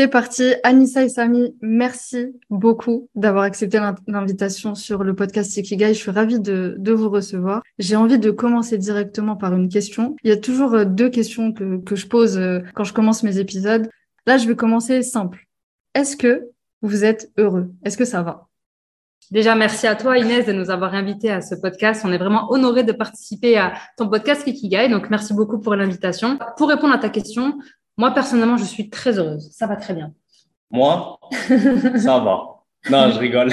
C'est parti. Anissa et Sami, merci beaucoup d'avoir accepté l'invitation sur le podcast Ikigai. Je suis ravie de, vous recevoir. J'ai envie de commencer directement par une question. Il y a toujours euh, deux questions que, que je pose euh, quand je commence mes épisodes. Là, je vais commencer simple. Est-ce que vous êtes heureux? Est-ce que ça va? Déjà, merci à toi, Inès, de nous avoir invités à ce podcast. On est vraiment honorés de participer à ton podcast Ikigai. Donc, merci beaucoup pour l'invitation. Pour répondre à ta question, moi, personnellement, je suis très heureuse. Ça va très bien. Moi, ça va. Non, je rigole.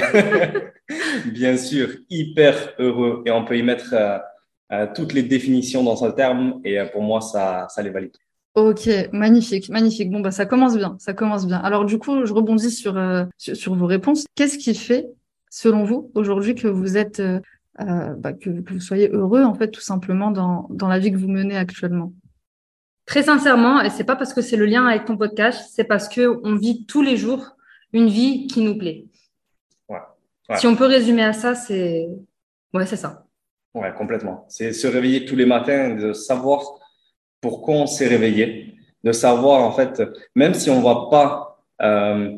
Bien sûr, hyper heureux. Et on peut y mettre euh, euh, toutes les définitions dans ce terme. Et euh, pour moi, ça, ça les valide. Ok, magnifique, magnifique. Bon, bah, ça commence bien, ça commence bien. Alors, du coup, je rebondis sur, sur, vos réponses. Qu'est-ce qui fait, selon vous, aujourd'hui, que vous êtes, bah, que, que, vous soyez heureux, en fait, tout simplement dans, dans la vie que vous menez actuellement? Très sincèrement, et c'est pas parce que c'est le lien avec ton podcast, c'est parce que on vit tous les jours une vie qui nous plaît. Ouais. Si on peut résumer à ça, c'est ouais, c'est ça. Ouais, complètement. C'est se réveiller tous les matins, de savoir pourquoi on s'est réveillé, de savoir en fait, même si on va pas, euh,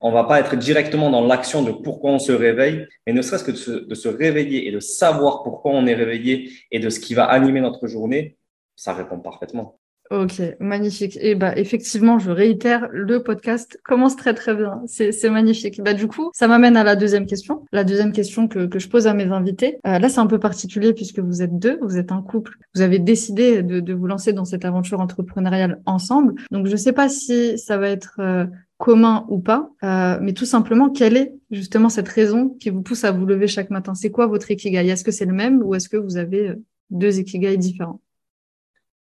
on va pas être directement dans l'action de pourquoi on se réveille, mais ne serait-ce que de se, de se réveiller et de savoir pourquoi on est réveillé et de ce qui va animer notre journée, ça répond parfaitement. Ok, magnifique. Et bah effectivement, je réitère, le podcast commence très très bien. C'est magnifique. Bah du coup, ça m'amène à la deuxième question. La deuxième question que, que je pose à mes invités. Euh, là, c'est un peu particulier puisque vous êtes deux, vous êtes un couple. Vous avez décidé de, de vous lancer dans cette aventure entrepreneuriale ensemble. Donc je sais pas si ça va être euh, commun ou pas, euh, mais tout simplement, quelle est justement cette raison qui vous pousse à vous lever chaque matin? C'est quoi votre ikigai? Est-ce que c'est le même ou est-ce que vous avez euh, deux ikigai différents?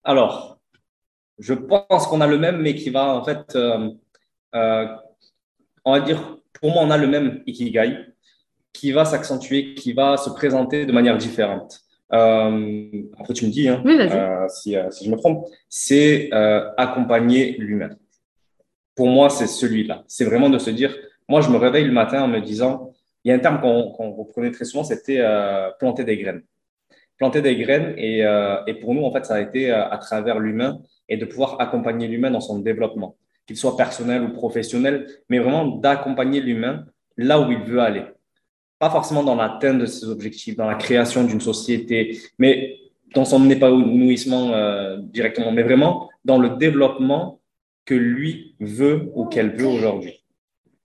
Alors, je pense qu'on a le même, mais qui va en fait, euh, euh, on va dire, pour moi, on a le même ikigai qui va s'accentuer, qui va se présenter de manière différente. Euh, après, tu me dis hein, si, si, je me trompe, c'est accompagner l'humain. Pour moi, c'est celui-là. C'est vraiment de se dire, moi, je me réveille le matin en me disant, il y a un terme qu'on reprenait très souvent, c'était planter des graines. Planter des graines, et, et, pour nous, en fait, ça a été à travers l'humain et de pouvoir accompagner l'humain dans son développement, qu'il soit personnel ou professionnel, mais vraiment d'accompagner l'humain là où il veut aller. Pas forcément dans l'atteinte de ses objectifs, dans la création d'une société, mais dans son épanouissement euh, directement, mais vraiment dans le développement que lui veut ou qu'elle veut aujourd'hui.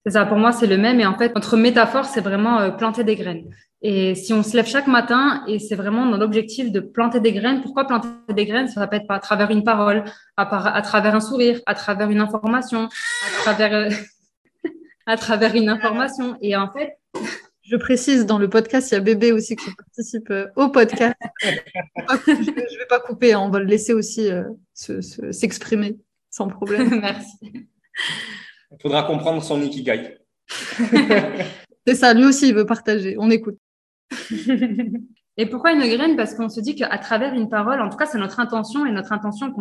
C'est ça, pour moi, c'est le même. Et en fait, notre métaphore, c'est vraiment euh, planter des graines. Et si on se lève chaque matin, et c'est vraiment dans l'objectif de planter des graines, pourquoi planter des graines? Ça peut être à travers une parole, à, à, travers un sourire, à travers une information, à travers, euh, à travers une information. Et en fait, je précise, dans le podcast, il y a Bébé aussi qui participe euh, au podcast. je ne vais pas couper, hein, on va le laisser aussi euh, s'exprimer sans problème. Merci. Il faudra comprendre son ikigai. C'est ça, lui aussi, il veut partager. On écoute. Et pourquoi une graine? Parce qu'on se dit qu'à travers une parole, en tout cas, c'est notre intention et notre intention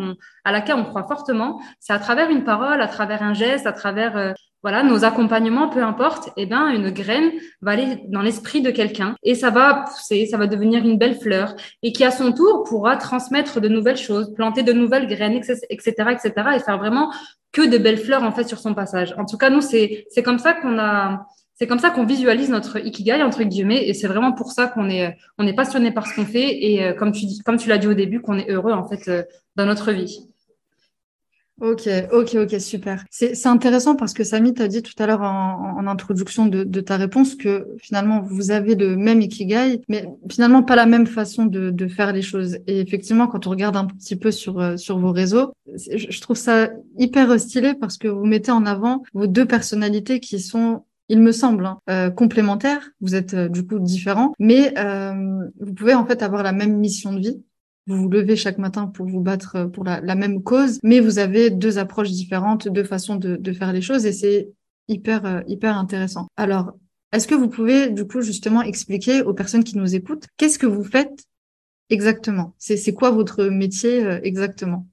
à laquelle on croit fortement, c'est à travers une parole, à travers un geste, à travers euh, voilà nos accompagnements, peu importe. Eh ben, une graine va aller dans l'esprit de quelqu'un et ça va pousser, ça va devenir une belle fleur et qui à son tour pourra transmettre de nouvelles choses, planter de nouvelles graines, etc., etc., et faire vraiment que de belles fleurs en fait sur son passage. En tout cas, nous, c'est c'est comme ça qu'on a c'est comme ça qu'on visualise notre ikigai entre guillemets et c'est vraiment pour ça qu'on est on est passionné par ce qu'on fait et euh, comme tu dis comme tu l'as dit au début qu'on est heureux en fait euh, dans notre vie. Ok, ok, ok, super. C'est intéressant parce que Samy t'a dit tout à l'heure en, en, introduction de, de, ta réponse que finalement vous avez le même ikigai, mais finalement pas la même façon de, de faire les choses. Et effectivement, quand on regarde un petit peu sur euh, sur vos réseaux, je trouve ça hyper stylé parce que vous mettez en avant vos deux personnalités qui sont il me semble, hein, euh, complémentaires. Vous êtes euh, du coup différents, mais euh, vous pouvez en fait avoir la même mission de vie. Vous vous levez chaque matin pour vous battre pour la, même cause, mais vous avez deux approches différentes, deux façons de, faire les choses, et c'est hyper hyper intéressant. Alors Est-ce que vous pouvez, du coup, justement expliquer aux personnes qui nous écoutent, qu'est-ce que vous faites exactement? C'est quoi votre métier euh, exactement?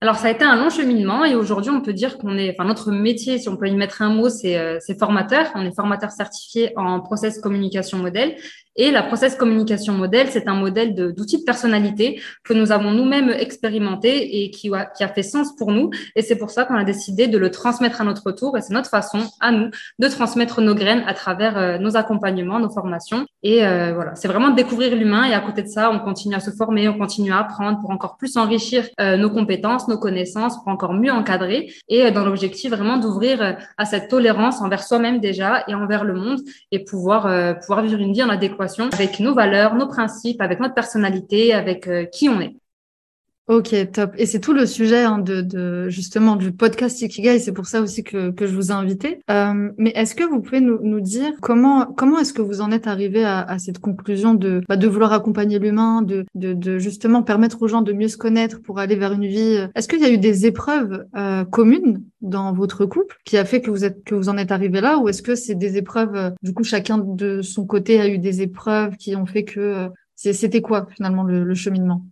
Alors, ça a été un long cheminement et aujourd'hui, on peut dire qu'on est, enfin, notre métier, si on peut y mettre un mot, c'est euh, formateur. On est formateur certifié en process communication modèle. Et la process communication modèle, c'est un modèle d'outils de, personnalité que nous avons nous-mêmes expérimenté et qui a, qui a fait sens pour nous. Et c'est pour ça qu'on a décidé de le transmettre à notre tour. Et c'est notre façon, à nous, de transmettre nos graines à travers euh, nos accompagnements, nos formations. Et euh, voilà, c'est vraiment de découvrir l'humain. Et à côté de ça, on continue à se former, on continue à apprendre pour encore plus enrichir euh, nos compétences, nos connaissances, pour encore mieux encadrer. Et dans l'objectif vraiment d'ouvrir à cette tolérance envers soi-même déjà et envers le monde et pouvoir, pouvoir vivre une vie en adéquation avec nos valeurs, nos principes, avec notre personnalité, avec euh, qui on est. Ok, top. Et c'est tout le sujet hein, de, de, justement du podcast Ikigai. C'est pour ça aussi que, que je vous ai invité. Euh, mais est-ce que vous pouvez nous, nous dire comment comment est-ce que vous en êtes arrivé à, à cette conclusion de bah, de vouloir accompagner l'humain, de, de, de justement permettre aux gens de mieux se connaître pour aller vers une vie. Euh, est-ce qu'il y a eu des épreuves euh, communes dans votre couple qui a fait que vous êtes que vous en êtes arrivé là, ou est-ce que c'est des épreuves euh, du coup chacun de son côté a eu des épreuves qui ont fait que euh, c'était quoi finalement le, le cheminement?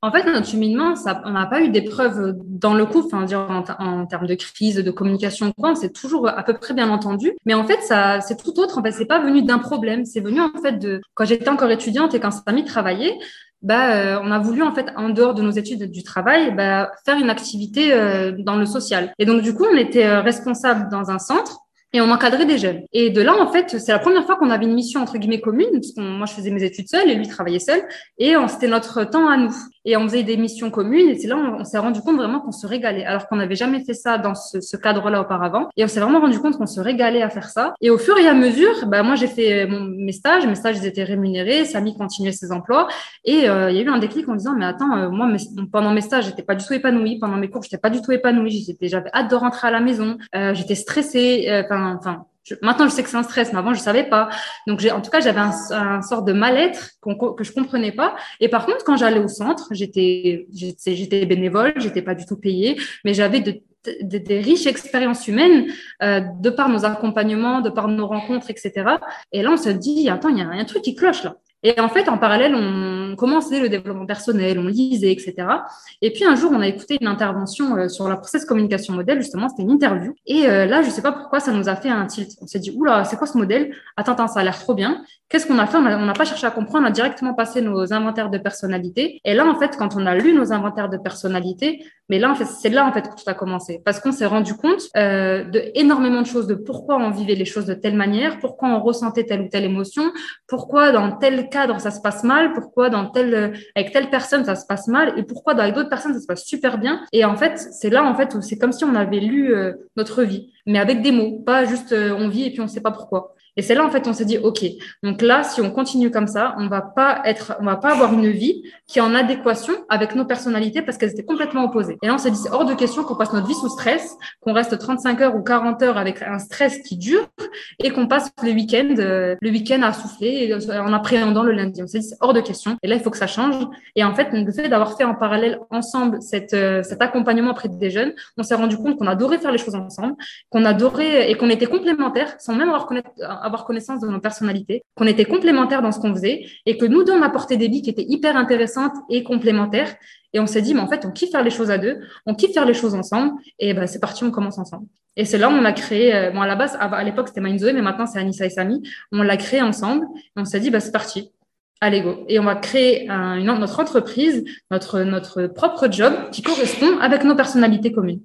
En fait, notre cheminement, ça, on n'a pas eu d'épreuves dans le coup, enfin, en, en, termes de crise, de communication, quoi. C'est toujours à peu près bien entendu. Mais en fait, ça, c'est tout autre. En fait, c'est pas venu d'un problème. C'est venu en fait de quand j'étais encore étudiante et quand Samy travaillait. Bah, euh, on a voulu en fait en dehors de nos études du travail, bah, faire une activité euh, dans le social. Et donc du coup, on était euh, responsable dans un centre et on encadrait des jeunes. Et de là, en fait, c'est la première fois qu'on avait une mission entre guillemets commune, parce que moi, je faisais mes études seule et lui travaillait seul, et c'était notre temps à nous. Et on faisait des missions communes, et c'est là on, s'est rendu compte vraiment qu'on se régalait, alors qu'on n'avait jamais fait ça dans ce, ce cadre-là auparavant. Et on s'est vraiment rendu compte qu'on se régalait à faire ça. Et au fur et à mesure, bah moi, j'ai fait mon, mes stages, mes stages ils étaient rémunérés, Samy continuait ses emplois, et euh, il y a eu un déclic en disant, mais attends, euh, moi, pendant mes stages, j'étais pas du tout épanouie, pendant mes cours, j'étais pas du tout épanouie, j'avais hâte de rentrer à la maison, euh, j'étais stressée, enfin, maintenant je sais que c'est un stress, mais avant je savais pas. Donc en tout cas, j'avais un, sort de mal-être que je comprenais pas. Et par contre, quand j'allais au centre, j'étais, j'étais bénévole, j'étais pas du tout payée, mais j'avais de, de, des riches expériences humaines euh, de par nos accompagnements, de par nos rencontres, etc. Et là, on se dit, attends, il y a un truc qui cloche là. Et en fait, en parallèle, on commençait le développement personnel, on lisait, etc. Et puis un jour, on a écouté une intervention euh, sur la process communication modèle, justement, c'était une interview. Et euh, là, je sais pas pourquoi, ça nous a fait un tilt. On s'est dit, oula, c'est quoi ce modèle? Attends, attends, ça a l'air trop bien. Qu'est-ce qu'on a fait? On n'a pas cherché à comprendre, on a directement passé nos inventaires de personnalité. Et là, en fait, quand on a lu nos inventaires de personnalité, mais là, en fait, c'est là en fait que tout a commencé, parce qu'on s'est rendu compte euh, de énormément de choses, de pourquoi on vivait les choses de telle manière, pourquoi on ressentait telle ou telle émotion, pourquoi dans tel cadre ça se passe mal, pourquoi dans tel avec telle personne ça se passe mal, et pourquoi dans avec d'autres personnes ça se passe super bien. Et en fait, c'est là en fait où c'est comme si on avait lu euh, notre vie, mais avec des mots, pas juste euh, on vit et puis on sait pas pourquoi. Et c'est là, en fait, on s'est dit, OK, donc là, si on continue comme ça, on va pas être, on va pas avoir une vie qui est en adéquation avec nos personnalités parce qu'elles étaient complètement opposées. Et là, on s'est dit, c'est hors de question qu'on passe notre vie sous stress, qu'on reste 35 heures ou 40 heures avec un stress qui dure et qu'on passe le week-end, euh, le week-end à souffler euh, en appréhendant le lundi. On s'est dit, c'est hors de question. Et là, il faut que ça change. Et en fait, le fait d'avoir fait en parallèle ensemble cette, euh, cet accompagnement auprès des jeunes, on s'est rendu compte qu'on adorait faire les choses ensemble, qu'on adorait et qu'on était complémentaires sans même avoir connaître avoir connaissance de nos personnalités, qu'on était complémentaires dans ce qu'on faisait et que nous deux, on apportait des billes qui étaient hyper intéressantes et complémentaires. Et on s'est dit, mais en fait, on kiffe faire les choses à deux, on kiffe faire les choses ensemble. Et ben, c'est parti, on commence ensemble. Et c'est là où on a créé, euh, bon, à la base, à l'époque, c'était Mindzoe, mais maintenant, c'est Anissa et Samy. On l'a créé ensemble et on s'est dit, bah, c'est parti. Allez, go. Et on va créer une, notre entreprise, notre, notre propre job qui correspond avec nos personnalités communes.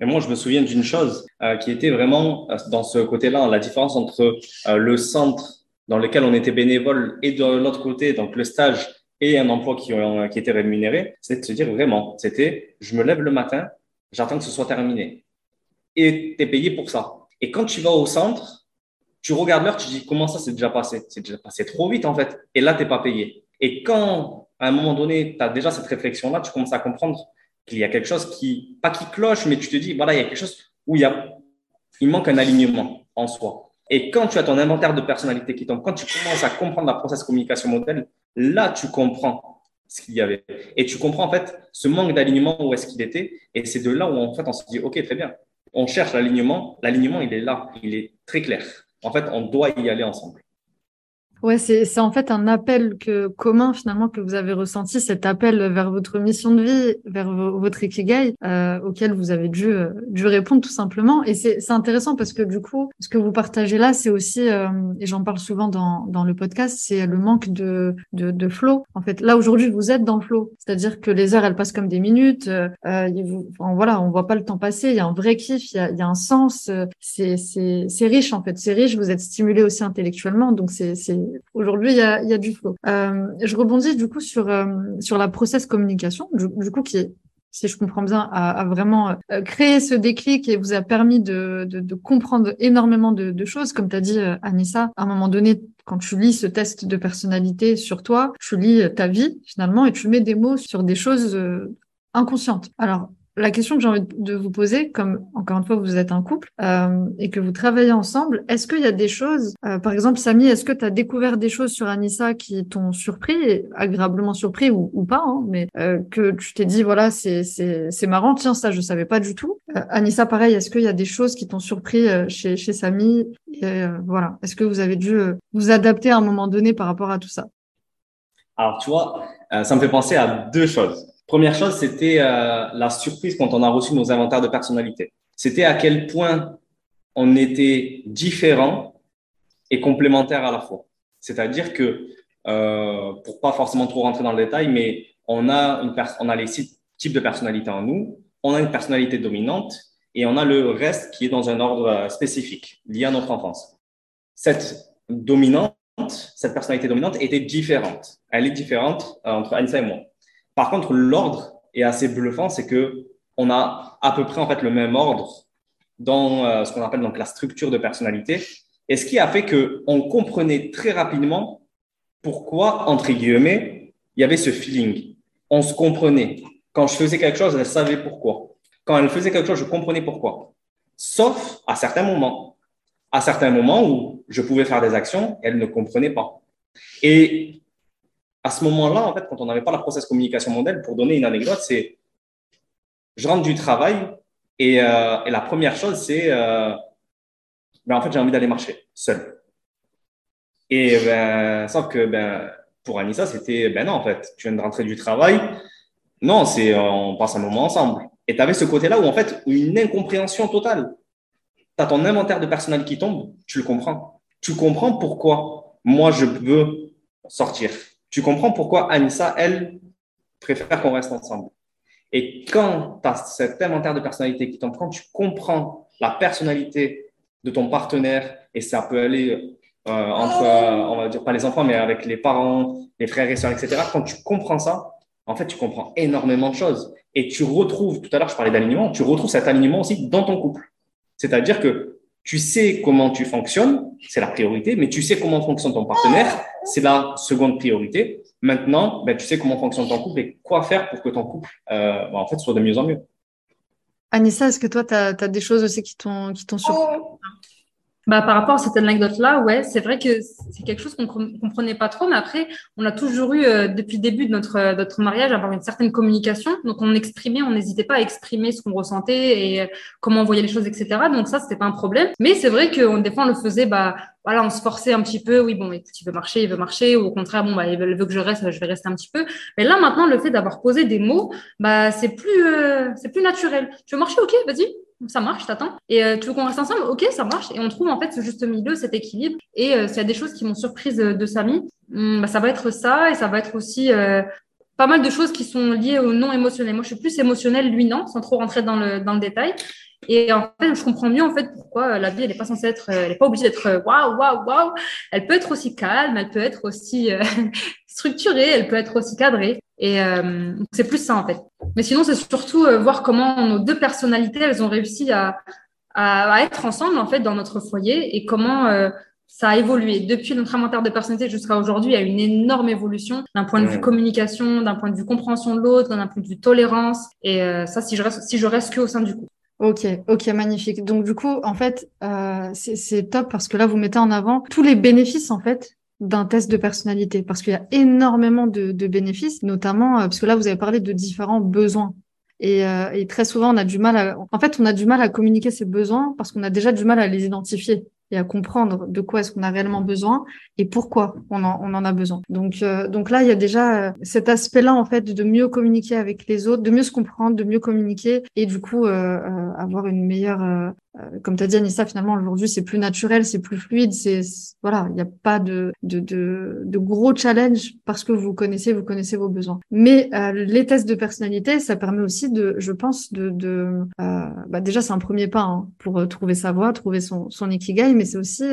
Et moi, je me souviens d'une chose euh, qui était vraiment euh, dans ce côté-là, la différence entre euh, le centre dans lequel on était bénévole et de l'autre côté, donc le stage et un emploi qui, était rémunéré, c'est de se dire vraiment, c'était je me lève le matin, j'attends que ce soit terminé. Et tu es payé pour ça. Et quand tu vas au centre, tu regardes l'heure, tu dis comment ça c'est déjà passé? C'est déjà passé trop vite en fait. Et là, tu n'es pas payé. Et quand à un moment donné, tu as déjà cette réflexion-là, tu commences à comprendre qu'il y a quelque chose qui, pas qui cloche, mais tu te dis, voilà, il y a quelque chose où il, il manque un alignement en soi. Et quand tu as ton inventaire de personnalité qui tombe, quand tu commences à comprendre la process communication modèle, là, tu comprends ce qu'il y avait. Et tu comprends en fait ce manque d'alignement, où est-ce qu'il était. Et c'est de là où en fait on se dit, OK, très bien. On cherche l'alignement. L'alignement, il est là. Il est très clair. En fait, on doit y aller ensemble. Ouais, c'est en fait un appel que, commun finalement que vous avez ressenti, cet appel vers votre mission de vie, vers votre ikigai, euh, auquel vous avez dû, euh, dû répondre tout simplement. Et c'est intéressant parce que du coup, ce que vous partagez là, c'est aussi, euh, et j'en parle souvent dans, dans le podcast, c'est le manque de, de, de flow. En fait, là aujourd'hui, vous êtes dans le flow, c'est-à-dire que les heures, elles passent comme des minutes. Euh, vous, enfin, voilà, on voit pas le temps passer. Il y a un vrai kiff, il y a, y a un sens. C'est c'est riche en fait, c'est riche. Vous êtes stimulé aussi intellectuellement, donc c'est Aujourd'hui, il y a, du flow. Euh, je rebondis du coup sur euh, sur la process communication, du, coup qui est si je comprends bien, a, vraiment euh, créé ce déclic et vous a permis de, comprendre énormément de, choses. Comme tu as dit, Anissa, à un moment donné, quand tu lis ce test de personnalité sur toi, tu lis ta vie finalement et tu mets des mots sur des choses inconscientes. Alors, la question que j'ai envie de vous poser, comme encore une fois vous êtes un couple euh, et que vous travaillez ensemble, est-ce qu'il y a des choses, euh, par exemple Samy, est-ce que tu as découvert des choses sur Anissa qui t'ont surpris, agréablement surpris ou, ou pas, hein, mais euh, que tu t'es dit voilà c'est c'est marrant, tiens ça je savais pas du tout. Euh, Anissa pareil, est-ce qu'il y a des choses qui t'ont surpris euh, chez chez Samy et, euh, Voilà, est-ce que vous avez dû vous adapter à un moment donné par rapport à tout ça? Alors tu vois, ça me fait penser à deux choses. Première chose, c'était euh, la surprise quand on a reçu nos inventaires de personnalité. C'était à quel point on était différents et complémentaires à la fois. C'est-à-dire que, euh, pour pas forcément trop rentrer dans le détail, mais on a, les six types de personnalités en nous, on a une personnalité dominante et on a le reste qui est dans un ordre euh, spécifique lié à notre enfance. Cette dominante, cette personnalité dominante était différente. Elle est différente euh, entre Anissa et moi. Par contre, l'ordre est assez bluffant, c'est que on a à peu près en fait le même ordre dans euh, ce qu'on appelle donc la structure de personnalité, et ce qui a fait que on comprenait très rapidement pourquoi entre guillemets il y avait ce feeling. On se comprenait. Quand je faisais quelque chose, elle savait pourquoi. Quand elle faisait quelque chose, je comprenais pourquoi. Sauf à certains moments. À certains moments où je pouvais faire des actions, elle ne comprenait pas. Et à ce moment-là, en fait, quand on n'avait pas la process communication modèle, pour donner une anecdote, c'est je rentre du travail et, euh, et la première chose, c'est euh, ben, en fait, j'ai envie d'aller marcher seul. Et ben, sauf que ben, pour Anissa, c'était ben non, en fait, tu viens de rentrer du travail. Non, c'est on passe un moment ensemble. Et tu avais ce côté-là où en fait, une incompréhension totale. Tu as ton inventaire de personnel qui tombe, tu le comprends. Tu comprends pourquoi moi je veux sortir tu comprends pourquoi Anissa, elle, préfère qu'on reste ensemble. Et quand tu as cet inventaire de personnalité qui tombe, quand tu comprends la personnalité de ton partenaire, et ça peut aller euh, entre, euh, on va dire pas les enfants, mais avec les parents, les frères et sœurs, etc. Quand tu comprends ça, en fait, tu comprends énormément de choses. Et tu retrouves, tout à l'heure, je parlais d'alignement, tu retrouves cet alignement aussi dans ton couple. C'est-à-dire que tu sais comment tu fonctionnes, c'est la priorité, mais tu sais comment fonctionne ton partenaire, c'est la seconde priorité. Maintenant, ben, tu sais comment fonctionne ton couple et quoi faire pour que ton couple euh, ben, en fait, soit de mieux en mieux. Anissa, est-ce que toi, tu as, des choses aussi qui t'ont surpris? Bah, par rapport à cette anecdote-là, ouais, c'est vrai que c'est quelque chose qu'on comprenait pas trop, mais après, on a toujours eu, euh, depuis le début de notre, euh, notre mariage, avoir une certaine communication. Donc, on exprimait, on n'hésitait pas à exprimer ce qu'on ressentait et euh, comment on voyait les choses, etc. Donc, ça, c'était pas un problème. Mais c'est vrai que des fois, on le faisait, bah, voilà, on se forçait un petit peu. Oui, bon, écoute, il veut marcher, il veut marcher. Ou au contraire, bon, bah, il veut, que je reste, je vais rester un petit peu. Mais là, maintenant, le fait d'avoir posé des mots, bah, c'est plus, c'est plus naturel. Tu veux marcher? Ok, vas-y ça marche, t'attends. Et euh, tu veux qu'on reste ensemble? Ok, ça marche. Et on trouve en fait ce juste milieu, cet équilibre. Et euh, s'il y a des choses qui m'ont surprise euh, de Samy, hmm, bah, ça va être ça et ça va être aussi pas mal de choses qui sont liées au non émotionnel. Moi, je suis plus émotionnelle, lui non, sans trop rentrer dans le, dans le détail. Et en fait, je comprends mieux en fait pourquoi la vie, elle n'est pas censée être, elle n'est pas obligée d'être waouh, waouh, waouh. Elle peut être aussi calme, elle peut être aussi structurée, elle peut être aussi cadrée. Et euh, c'est plus ça en fait. Mais sinon, c'est surtout euh, voir comment nos deux personnalités, elles ont réussi à, à, à, être ensemble en fait dans notre foyer et comment euh, ça a évolué. Depuis notre inventaire de personnalité jusqu'à aujourd'hui, il y a une énorme évolution d'un point de vue communication, d'un point de vue compréhension de l'autre, d'un point de vue tolérance. Et euh, ça, si je reste, si je reste que au sein du couple. Ok, ok, magnifique. Donc du coup, en fait, euh, c'est top parce que là, vous mettez en avant tous les bénéfices en fait d'un test de personnalité parce qu'il y a énormément de, bénéfices, notamment euh, parce que là vous avez parlé de différents besoins. Et, euh, très souvent on a du mal à, en fait on a du mal à communiquer ces besoins parce qu'on a déjà du mal à les identifier. et à comprendre de quoi est-ce qu'on a réellement besoin et pourquoi on en, on en a besoin. Donc, euh, donc là, il y a déjà euh, cet aspect-là, en fait, de mieux communiquer avec les autres, de mieux se comprendre, de mieux communiquer et du coup, euh, avoir une meilleure comme tu as dit Anissa, finalement aujourd'hui c'est plus naturel, c'est plus fluide, c'est voilà, il n'y a pas de, de, de, de, gros challenge parce que vous connaissez, vous connaissez vos besoins. Mais les tests de personnalité, ça permet aussi de, je pense, de, de bah déjà c'est un premier pas hein, pour trouver sa voie, trouver son, son ikigai, mais c'est aussi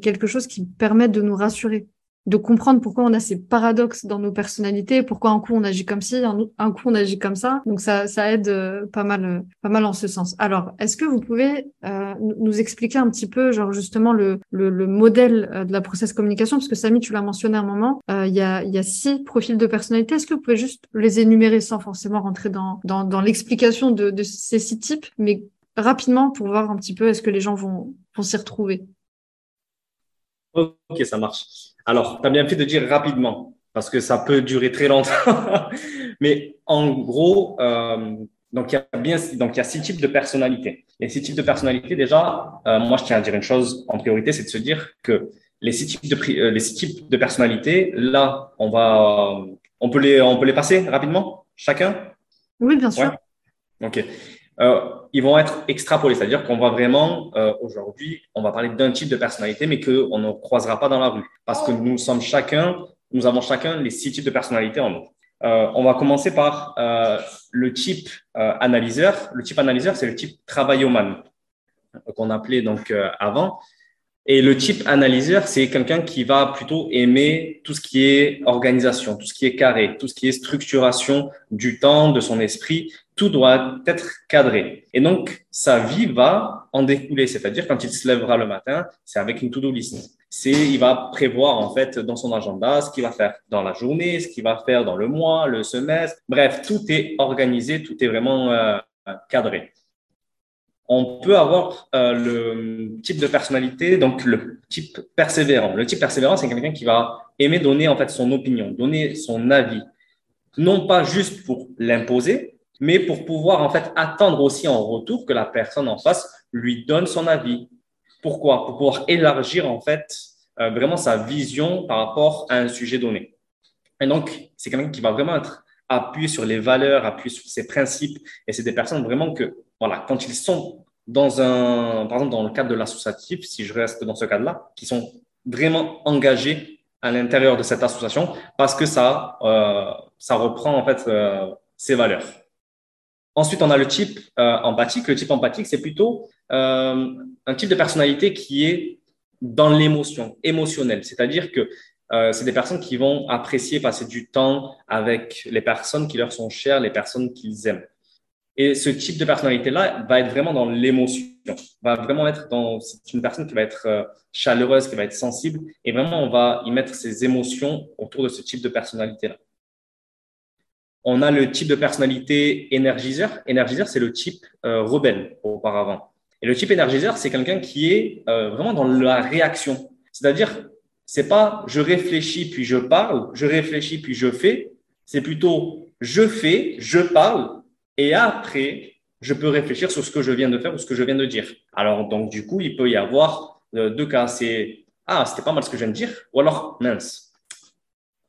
quelque chose qui permet de nous rassurer de comprendre pourquoi on a ces paradoxes dans nos personnalités, pourquoi un coup on agit comme ci, un, coup on agit comme ça. Donc ça, ça aide euh, pas mal, euh, pas mal en ce sens. Alors, est-ce que vous pouvez euh, nous expliquer un petit peu, genre justement le, le, le modèle de la process communication, parce que Samy, tu l'as mentionné à un moment, il y, a, y a six profils de personnalité. Est-ce que vous pouvez juste les énumérer sans forcément rentrer dans, dans, dans l'explication de, de ces six types, mais rapidement pour voir un petit peu est-ce que les gens vont, vont s'y retrouver? Ok, ça marche. Alors, tu as bien fait de dire rapidement, parce que ça peut durer très longtemps. Mais en gros, euh, donc il y a bien, donc il y a six types de personnalités. Les six types de personnalités, déjà, euh, moi je tiens à dire une chose en priorité, c'est de se dire que les six types de euh, les six types de personnalités, là, on va, on peut les, on peut les passer rapidement, chacun? Oui, bien sûr. Ok. Euh, ils vont être extrapolés, c'est-à-dire qu'on va vraiment, euh, aujourd'hui, on va parler d'un type de personnalité, mais qu'on ne croisera pas dans la rue, parce que nous sommes chacun, nous avons chacun les six types de personnalité en nous. Euh, on va commencer par le type analyseur. Le type analyseur, c'est le type travailloman qu'on appelait donc avant. Et le type analyseur, c'est quelqu'un qui va plutôt aimer tout ce qui est organisation, tout ce qui est carré, tout ce qui est structuration du temps, de son esprit. Tout doit être cadré. Et donc, sa vie va en découler. C'est-à-dire, quand il se lèvera le matin, c'est avec une to-do list. C'est, il va prévoir, en fait, dans son agenda ce qu'il va faire dans la journée, ce qu'il va faire dans le mois, le semestre. Bref, tout est organisé, tout est vraiment euh, cadré on peut avoir euh, le type de personnalité, donc le type persévérant. Le type persévérant, c'est quelqu'un qui va aimer donner en fait son opinion, donner son avis, non pas juste pour l'imposer, mais pour pouvoir en fait attendre aussi en retour que la personne en face lui donne son avis. Pourquoi? Pour pouvoir élargir en fait euh, vraiment sa vision par rapport à un sujet donné. Et donc, c'est quelqu'un qui va vraiment être appuyé sur les valeurs, appuyé sur ses principes. Et c'est des personnes vraiment que voilà, quand ils sont dans un, par exemple, dans le cadre de l'associatif, si je reste dans ce cadre-là, qui sont vraiment engagés à l'intérieur de cette association parce que ça, euh, ça reprend en fait euh, ses valeurs. Ensuite, on a le type euh, empathique. Le type empathique, c'est plutôt euh, un type de personnalité qui est dans l'émotion, émotionnelle. C'est-à-dire que euh, c'est des personnes qui vont apprécier passer du temps avec les personnes qui leur sont chères, les personnes qu'ils aiment. Et ce type de personnalité-là va être vraiment dans l'émotion, va vraiment être dans, c'est une personne qui va être euh, chaleureuse, qui va être sensible, et vraiment on va y mettre ses émotions autour de ce type de personnalité-là. On a le type de personnalité énergiseur. Énergiseur, c'est le type euh, rebelle auparavant. Et le type énergiseur, c'est quelqu'un qui est euh, vraiment dans la réaction. C'est-à-dire, c'est pas je réfléchis puis je parle, je réfléchis puis je fais. C'est plutôt je fais, je parle et après, je peux réfléchir sur ce que je viens de faire ou ce que je viens de dire. Alors, donc, du coup, il peut y avoir euh, deux cas. C'est Ah, c'était pas mal ce que je viens de dire, ou alors mince.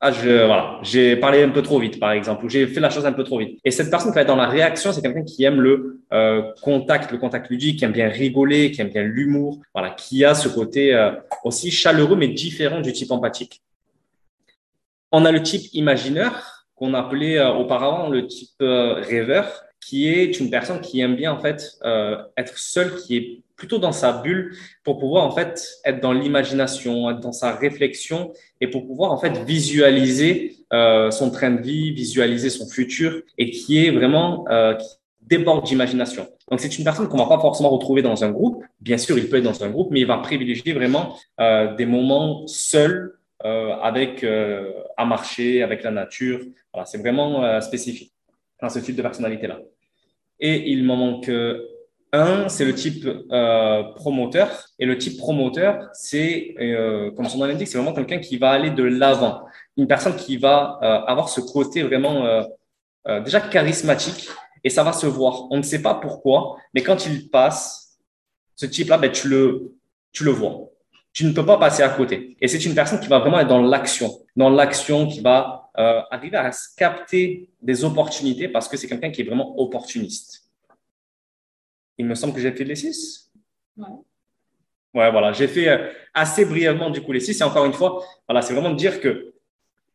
Ah, je, j'ai parlé un peu trop vite, par exemple, ou j'ai fait la chose un peu trop vite. Et cette personne qui va être dans la réaction, c'est quelqu'un qui aime le euh, contact, le contact ludique, qui aime bien rigoler, qui aime bien l'humour, voilà, qui a ce côté euh, aussi chaleureux, mais différent du type empathique. On a le type imagineur, qu'on appelait euh, auparavant le type rêveur, qui est une personne qui aime bien en fait euh, être seule, qui est plutôt dans sa bulle pour pouvoir en fait être dans l'imagination, être dans sa réflexion et pour pouvoir en fait visualiser son train de vie, visualiser son futur et qui est vraiment qui déborde d'imagination. Donc c'est une personne qu'on va pas forcément retrouver dans un groupe. Bien sûr, il peut être dans un groupe, mais il va privilégier vraiment des moments seuls euh, avec euh, à marcher, avec la nature. Voilà, c'est vraiment euh, spécifique dans ce type de personnalité-là. Et il m'en manque un, c'est le type promoteur. Et le type promoteur, c'est, comme son nom l'indique, c'est vraiment quelqu'un qui va aller de l'avant. Une personne qui va avoir ce côté vraiment déjà charismatique et ça va se voir. On ne sait pas pourquoi, mais quand il passe, ce type-là, ben, tu, le, tu le vois. tu ne peux pas passer à côté. Et c'est une personne qui va vraiment être dans l'action, dans l'action qui va euh, arriver à capter des opportunités parce que c'est quelqu'un qui est vraiment opportuniste. Il me semble que j'ai fait les six. Ouais. Ouais, voilà. J'ai fait euh, assez brièvement du coup les six. Et encore une fois, voilà, c'est vraiment de dire que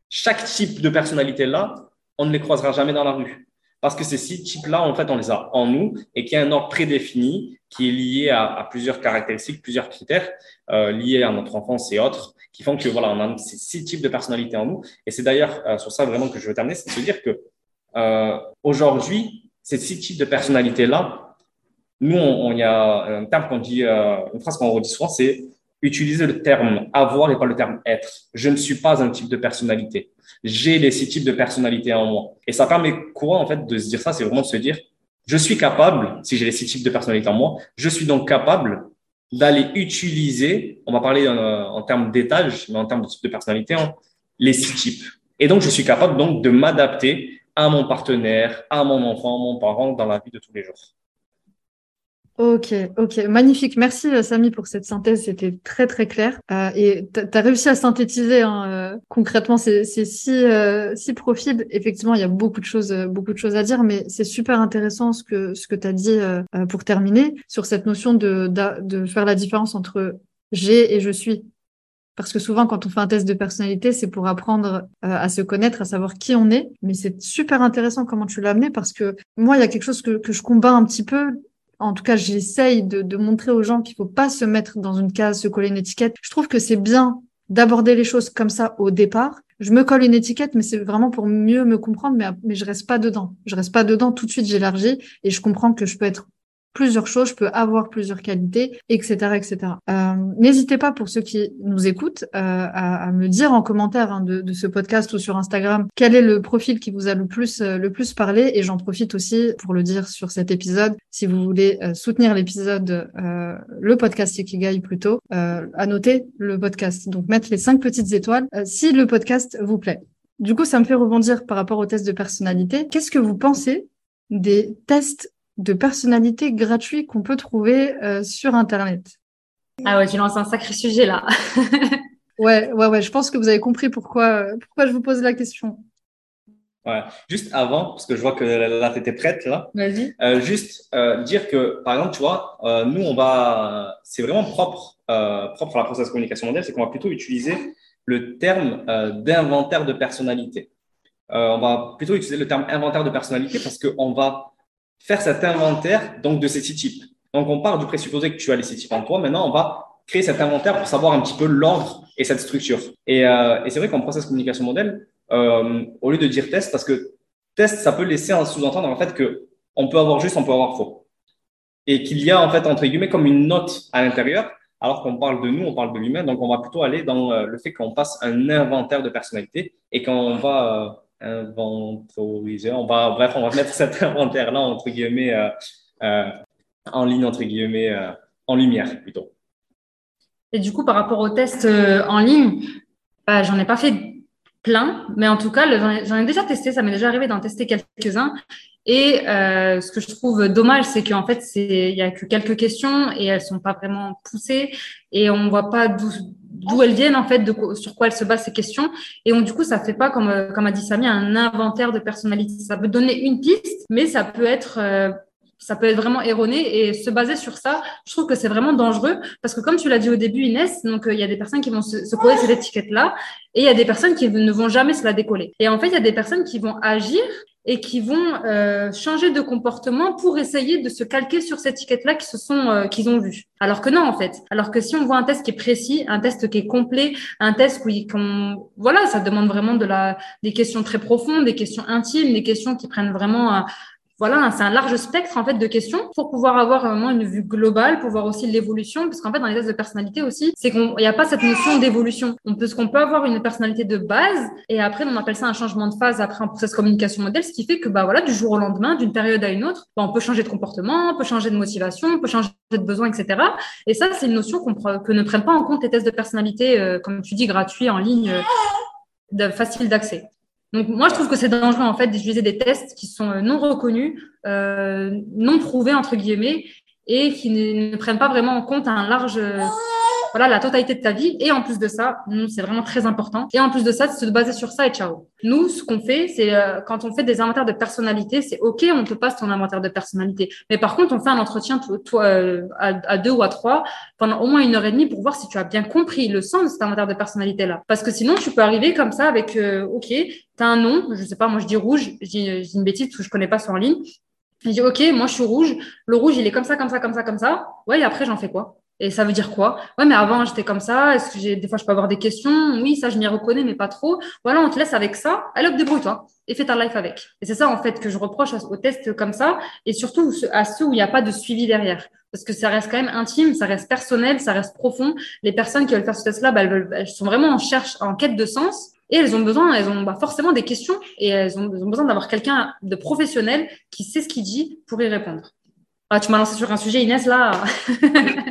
chaque type de personnalité là, on ne les croisera jamais dans la rue. Parce que ces six types-là, en fait, on les a en nous et qu'il y a un ordre prédéfini qui est lié à, plusieurs caractéristiques, plusieurs critères euh, liés à notre enfance et autres, qui font que voilà, on a six types de personnalités en nous. Et c'est d'ailleurs euh, sur ça vraiment que je veux terminer, c'est de se dire que euh, aujourd'hui, ces six types de personnalités-là, nous, on, y a un terme qu'on dit, euh, une phrase qu'on redit souvent, c'est utiliser le terme avoir et pas le terme être. Je ne suis pas un type de personnalité. J'ai les six types de personnalité en moi. Et ça permet courant, en fait, de se dire ça, c'est vraiment de se dire, je suis capable, si j'ai les six types de personnalité en moi, je suis donc capable d'aller utiliser, on va parler en, en termes d'étage, mais en termes de type de personnalité, hein, les six types. Et donc, je suis capable donc de m'adapter à mon partenaire, à mon enfant, à mon parent dans la vie de tous les jours. Ok, ok, magnifique. Merci euh, Samy pour cette synthèse, c'était très très clair. Euh, et tu as réussi à synthétiser hein, euh, concrètement ces, ces six, euh, profils. Effectivement, il y a beaucoup de choses, beaucoup de choses à dire, mais c'est super intéressant ce que ce que tu as dit pour terminer sur cette notion de, de, de faire la différence entre j'ai et je suis. Parce que souvent, quand on fait un test de personnalité, c'est pour apprendre à se connaître, à savoir qui on est. Mais c'est super intéressant comment tu l'as amené parce que moi, il y a quelque chose que, que je combats un petit peu en tout cas, j'essaye de, montrer aux gens qu'il faut pas se mettre dans une case, se coller une étiquette. Je trouve que c'est bien d'aborder les choses comme ça au départ. Je me colle une étiquette, mais c'est vraiment pour mieux me comprendre, mais, mais je reste pas dedans. Je reste pas dedans. Tout de suite, j'élargis et je comprends que je peux être plusieurs choses, je peux avoir plusieurs qualités, etc., etc. Euh, N'hésitez pas pour ceux qui nous écoutent euh, à, me dire en commentaire hein, de, ce podcast ou sur Instagram quel est le profil qui vous a le plus euh, le plus parlé. Et j'en profite aussi pour le dire sur cet épisode. Si vous voulez soutenir l'épisode, le podcast Ikigai plutôt, à noter le podcast. Donc mettre les cinq petites étoiles si le podcast vous plaît. Du coup, ça me fait rebondir par rapport au test de personnalité. Qu'est-ce que vous pensez des tests de personnalité gratuits qu'on peut trouver euh, sur Internet. Ah ouais, tu lances un sacré sujet là. ouais, ouais, ouais. Je pense que vous avez compris pourquoi, pourquoi je vous pose la question. Ouais. Juste avant, parce que je vois que là, tu étais prête là. Vas-y. Euh, juste euh, dire que, par exemple, tu vois, nous, on va, c'est vraiment propre, propre à la process communication mondiale, c'est qu'on va plutôt utiliser le terme d'inventaire de personnalité. on va plutôt utiliser le terme inventaire de personnalité parce qu'on va faire cet inventaire donc de ces six types. Donc, on part du présupposé que tu as les six types en toi. Maintenant, on va créer cet inventaire pour savoir un petit peu l'ordre et cette structure. Et, euh, et c'est vrai qu'en process communication modèle, euh, au lieu de dire test, parce que test, ça peut laisser sous-entendre en fait que on peut avoir juste, on peut avoir faux. Et qu'il y a en fait, entre guillemets, comme une note à l'intérieur, alors qu'on parle de nous, on parle de l'humain. Donc, on va plutôt aller dans euh, le fait qu'on passe un inventaire de personnalité et qu'on va euh, inventoriser. On va, bref, on va mettre cet inventaire-là, entre guillemets, euh, euh, en ligne, entre guillemets, euh, en lumière plutôt. Et du coup, par rapport au test en ligne, bah, j'en ai pas fait plein, mais en tout cas, j'en ai déjà testé, ça m'est déjà arrivé d'en tester quelques-uns. Et ce que je trouve dommage, c'est qu'en fait, il n'y a que quelques questions et elles sont pas vraiment poussées et on voit pas d'où d'où elles viennent en fait, de, sur quoi elles se basent ces questions. Et donc du coup, ça fait pas comme euh, comme a dit Samy un inventaire de personnalité. Ça peut donner une piste, mais ça peut être euh, ça peut être vraiment erroné et se baser sur ça, je trouve que c'est vraiment dangereux parce que comme tu l'as dit au début Inès, donc euh, il y a des personnes qui vont se, se coller cette étiquette là et il y a des personnes qui ne vont jamais se la décoller. Et en fait, il y a des personnes qui vont agir et qui vont euh, changer de comportement pour essayer de se calquer sur cette étiquette-là qu'ils se sont euh, qu'ils ont vu. Alors que non en fait. Alors que si on voit un test qui est précis, un test qui est complet, un test où voilà, ça demande vraiment de la des questions très profondes, des questions intimes, des questions qui prennent vraiment voilà, c'est un large spectre en fait de questions pour pouvoir avoir vraiment une vue globale, pour voir aussi l'évolution, parce qu'en fait dans les tests de personnalité aussi, c'est qu'il n'y a pas cette notion d'évolution. On peut qu'on peut avoir une personnalité de base et après on appelle ça un changement de phase après un process communication modèle, ce qui fait que bah voilà du jour au lendemain, d'une période à une autre, bah, on peut changer de comportement, on peut changer de motivation, on peut changer de besoin, etc. Et ça c'est une notion qu'on que ne prennent pas en compte les tests de personnalité, euh, comme tu dis gratuits en ligne. Euh, facile d'accès. Donc moi, je trouve que c'est dangereux en fait d'utiliser des tests qui sont euh, non reconnus, euh, non prouvés entre guillemets, et qui ne, prennent pas vraiment en compte un large voilà la totalité de ta vie. Et en plus de ça, c'est vraiment très important. Et en plus de ça, c'est se baser sur ça et ciao. Nous, ce qu'on fait, c'est euh, quand on fait des inventaires de personnalité, c'est OK, on te passe ton inventaire de personnalité. Mais par contre, on fait un entretien toi, euh, à, deux ou à trois pendant au moins une heure et demie pour voir si tu as bien compris le sens de cet inventaire de personnalité-là. Parce que sinon, tu peux arriver comme ça avec euh, OK, tu as un nom, je sais pas, moi je dis rouge, dis, une bêtise que je connais pas son en ligne. Je dis OK, moi je suis rouge, le rouge il est comme ça, comme ça, comme ça, comme ça. Ouais, et après j'en fais quoi? Et ça veut dire quoi? Ouais, mais avant, j'étais comme ça. Est-ce que j'ai des fois, je peux avoir des questions? Oui, ça, je m'y reconnais, mais pas trop. Voilà, on te laisse avec ça. Allez, hop, débrouille-toi et fais ta life avec. Et c'est ça, en fait, que je reproche aux tests comme ça et surtout à ceux où il n'y a pas de suivi derrière. Parce que ça reste quand même intime, ça reste personnel, ça reste profond. Les personnes qui veulent faire ce test-là, bah, elles, sont vraiment en cherche, en quête de sens. Et elles ont besoin, elles ont bah, forcément des questions et elles ont besoin d'avoir quelqu'un de professionnel qui sait ce qu'il dit pour y répondre. Ah, tu m'as lancé sur un sujet, Inès, là.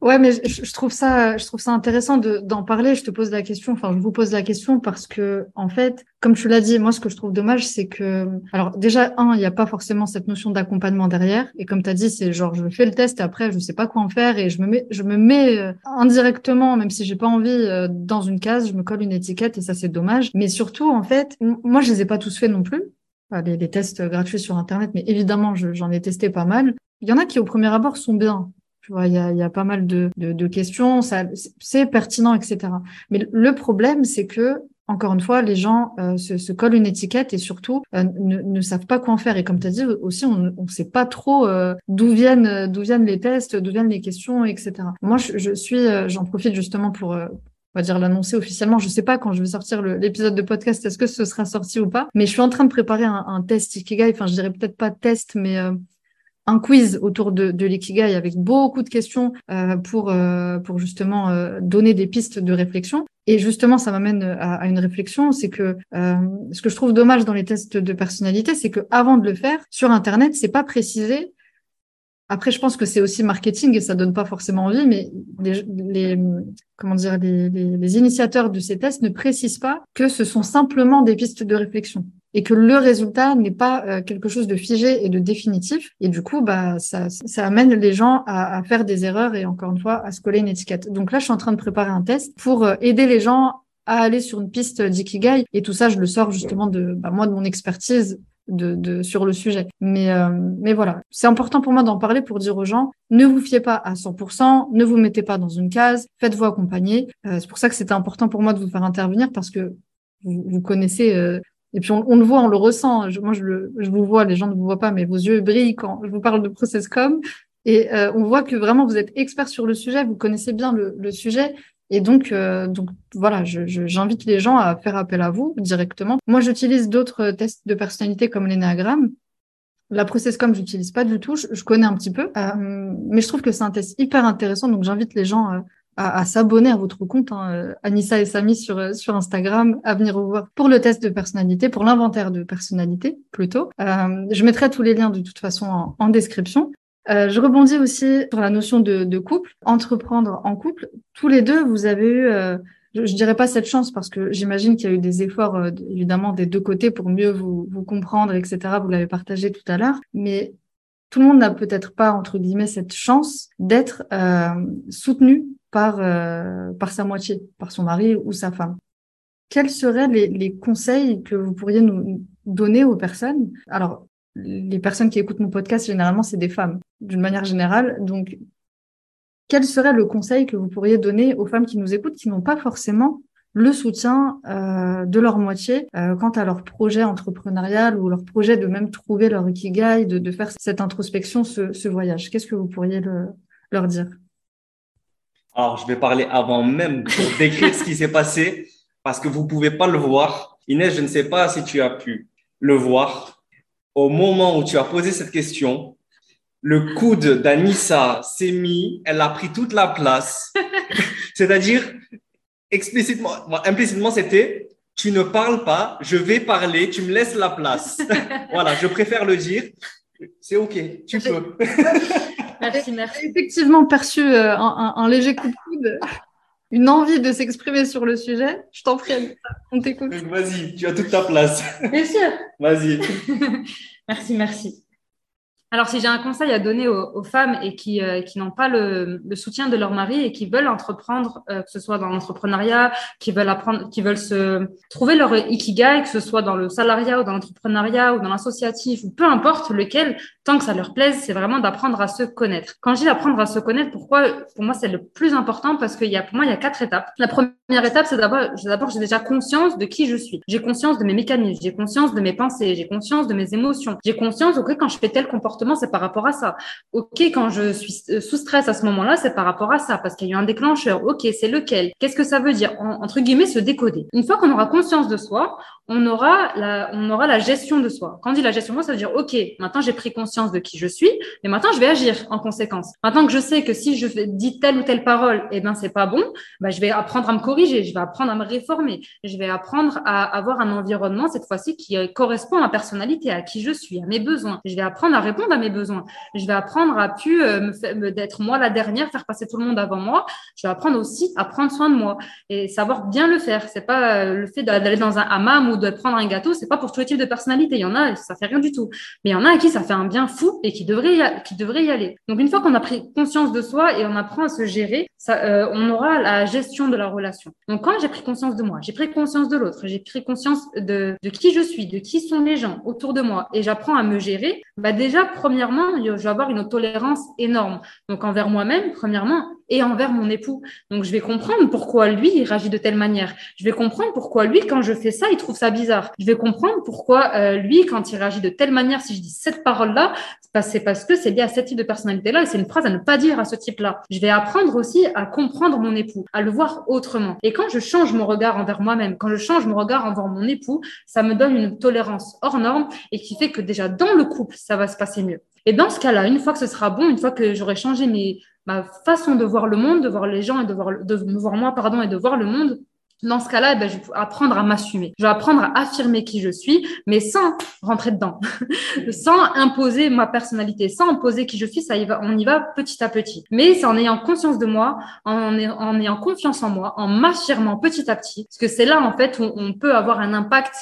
Ouais, mais je, trouve ça, je trouve ça intéressant d'en parler. Je te pose la question, enfin, je vous pose la question parce que, en fait, comme tu l'as dit, moi, ce que je trouve dommage, c'est que, alors, déjà, un, il n'y a pas forcément cette notion d'accompagnement derrière. Et comme tu as dit, c'est genre, je fais le test et après, je sais pas quoi en faire et je me mets, je me mets euh, indirectement, même si j'ai pas envie, euh, dans une case, je me colle une étiquette et ça, c'est dommage. Mais surtout, en fait, moi, je les ai pas tous faits non plus. Les, les tests gratuits sur Internet, mais évidemment, j'en ai testé pas mal. Il y en a qui, au premier abord, sont bien il y a, y a, pas mal de, de, de questions, c'est pertinent, etc. Mais le problème, c'est que encore une fois, les gens euh, se, se, collent une étiquette et surtout euh, ne, ne, savent pas quoi en faire. Et comme tu as dit aussi, on ne sait pas trop euh, d'où viennent viennent les tests, d'où viennent les questions, etc. Moi, je, je suis, j'en profite justement pour on va dire l'annoncer officiellement. Je sais pas quand je vais sortir l'épisode de podcast, est-ce que ce sera sorti ou pas. Mais je suis en train de préparer un, test Ikigai. Enfin, je dirais peut-être pas test, mais un quiz autour de, l'ikigai avec beaucoup de questions euh, pour euh, pour justement euh, donner des pistes de réflexion. Et justement, ça m'amène à, à, une réflexion, c'est que ce que je trouve dommage dans les tests de personnalité, c'est que avant de le faire sur Internet, c'est pas précisé. Après, je pense que c'est aussi marketing et ça donne pas forcément envie, mais les, les comment dire les, les, les initiateurs de ces tests ne précisent pas que ce sont simplement des pistes de réflexion et que le résultat n'est pas euh, quelque chose de figé et de définitif. Et du coup, bah, ça, ça amène les gens à, à, faire des erreurs et encore une fois à se coller une étiquette. Donc là, je suis en train de préparer un test pour euh, aider les gens à aller sur une piste d'ikigai. Et tout ça, je le sors justement de bah, moi de mon expertise de, de, sur le sujet. Mais, euh, mais voilà, c'est important pour moi d'en parler pour dire aux gens, ne vous fiez pas à 100%, ne vous mettez pas dans une case, faites-vous accompagner. c'est pour ça que c'était important pour moi de vous faire intervenir parce que vous, vous connaissez et puis on, on, le voit, on le ressent. moi, je, le, je vous vois, les gens ne vous voient pas, mais vos yeux brillent quand je vous parle de ProcessCom. Et euh, on voit que vraiment vous êtes expert sur le sujet, vous connaissez bien le, le sujet. Et donc, euh, donc voilà, j'invite les gens à faire appel à vous directement. Moi, j'utilise d'autres tests de personnalité comme l'énéagramme. La ProcessCom, j'utilise pas du tout. Je, connais un petit peu, euh, mais je trouve que c'est un test hyper intéressant. Donc, j'invite les gens euh, à, s'abonner à votre compte, hein, Anissa et Samy sur, euh, sur Instagram, à venir vous voir pour le test de personnalité, pour l'inventaire de personnalité plutôt. Je mettrai tous les liens de toute façon en, description. Euh, je rebondis aussi sur la notion de, de, couple, entreprendre en couple. Tous les deux, vous avez eu, euh, je, je, dirais pas cette chance parce que j'imagine qu'il y a eu des efforts euh, évidemment des deux côtés pour mieux vous, vous comprendre, etc. Vous l'avez partagé tout à l'heure, mais tout le monde n'a peut-être pas entre guillemets cette chance d'être soutenu par, euh, par sa moitié, par son mari ou sa femme. Quels seraient les, les, conseils que vous pourriez nous donner aux personnes? Alors, les personnes qui écoutent mon podcast, généralement, c'est des femmes, d'une manière générale. Donc, quel serait le conseil que vous pourriez donner aux femmes qui nous écoutent, qui n'ont pas forcément le soutien euh, de leur moitié euh, quant à leur projet entrepreneurial ou leur projet de même trouver leur ikigai, de, faire cette introspection, ce, voyage? Qu'est-ce que vous pourriez le, leur dire? Alors, je vais parler avant même de décrire ce qui s'est passé parce que vous pouvez pas le voir. Inès, je ne sais pas si tu as pu le voir. Au moment où tu as posé cette question, le coude d'Anissa s'est mis, elle a pris toute la place. C'est-à-dire, explicitement, implicitement, c'était tu ne parles pas, je vais parler, tu me laisses la place. voilà, je préfère le dire. C'est OK, tu peux. Merci, merci. Effectivement perçu euh, un, léger coup de coude, une envie de s'exprimer sur le sujet. Je t'en prie, on t'écoute. Vas-y, tu as toute ta place. Bien sûr. Vas-y. merci, merci. Alors, si j'ai un conseil à donner aux, femmes et qui, euh, qui n'ont pas le, le, soutien de leur mari et qui veulent entreprendre, euh, que ce soit dans l'entrepreneuriat, qui veulent apprendre, qui veulent se trouver leur ikigai, que ce soit dans le salariat ou dans l'entrepreneuriat ou dans l'associatif ou peu importe lequel, tant que ça leur plaise, c'est vraiment d'apprendre à se connaître. Quand je dis à se connaître, pourquoi Pour moi, c'est le plus important parce qu'il y a, pour moi, il y a quatre étapes. La première étape, c'est d'abord, d'abord, j'ai déjà conscience de qui je suis. J'ai conscience de mes mécanismes, j'ai conscience de mes pensées, j'ai conscience de mes émotions, j'ai conscience, ok, quand je fais tel comportement c'est par rapport à ça. Ok, quand je suis euh, sous stress à ce moment-là, c'est par rapport à ça, parce qu'il y a eu un déclencheur. Ok, c'est lequel? Qu'est-ce que ça veut dire? Entre guillemets, se décoder. Une fois qu'on aura conscience de soi, on aura la, on aura la gestion de soi. Quand on dit la gestion de soi, ça veut dire, OK, maintenant j'ai pris conscience de qui je suis, mais maintenant je vais agir en conséquence. Maintenant que je sais que si je dis telle ou telle parole, eh ben, c'est pas bon, ben, je vais apprendre à me corriger, je vais apprendre à me réformer, je vais apprendre à avoir un environnement, cette fois-ci, qui correspond à ma personnalité, à qui je suis, à mes besoins. Je vais apprendre à répondre à mes besoins. Je vais apprendre à plus euh, me, d'être moi la dernière, faire passer tout le monde avant moi. Je vais apprendre aussi à prendre soin de moi et savoir bien le faire. C'est pas euh, le fait d'aller dans un hammam ou de prendre un gâteau, c'est pas pour tous les types de personnalités. Il y en a, ça fait rien du tout. Mais il y en a à qui ça fait un bien fou et qui devrait y, qui devrait y aller. Donc une fois qu'on a pris conscience de soi et on apprend à se gérer, euh, on aura la gestion de la relation. Donc quand j'ai pris conscience de moi, j'ai pris conscience de l'autre, j'ai pris conscience de, de qui je suis, de qui sont les gens autour de moi et j'apprends à me gérer, bah déjà premièrement, je vais avoir une tolérance énorme. Donc envers moi-même, premièrement, et envers mon époux. Donc, je vais comprendre pourquoi lui, il réagit de telle manière. Je vais comprendre pourquoi lui, quand je fais ça, il trouve ça bizarre. Je vais comprendre pourquoi euh, lui, quand il réagit de telle manière, si je dis cette parole-là, c'est parce que c'est lié à ce type de personnalité-là et c'est une phrase à ne pas dire à ce type-là. Je vais apprendre aussi à comprendre mon époux, à le voir autrement. Et quand je change mon regard envers moi-même, quand je change mon regard envers mon époux, ça me donne une tolérance hors norme et qui fait que déjà dans le couple, ça va se passer mieux. Et dans ce cas-là, une fois que ce sera bon, une fois que j'aurai changé mes, ma façon de voir le monde, de voir les gens et de, voir, de me voir moi, pardon, et de voir le monde, dans ce cas-là, ben, je vais apprendre à m'assumer. Je vais apprendre à affirmer qui je suis, mais sans rentrer dedans, sans imposer ma personnalité, sans imposer qui je suis. Ça y va, on y va petit à petit. Mais c'est en ayant conscience de moi, en, en ayant confiance en moi, en m'affirmant petit à petit, parce que c'est là en fait où on peut avoir un impact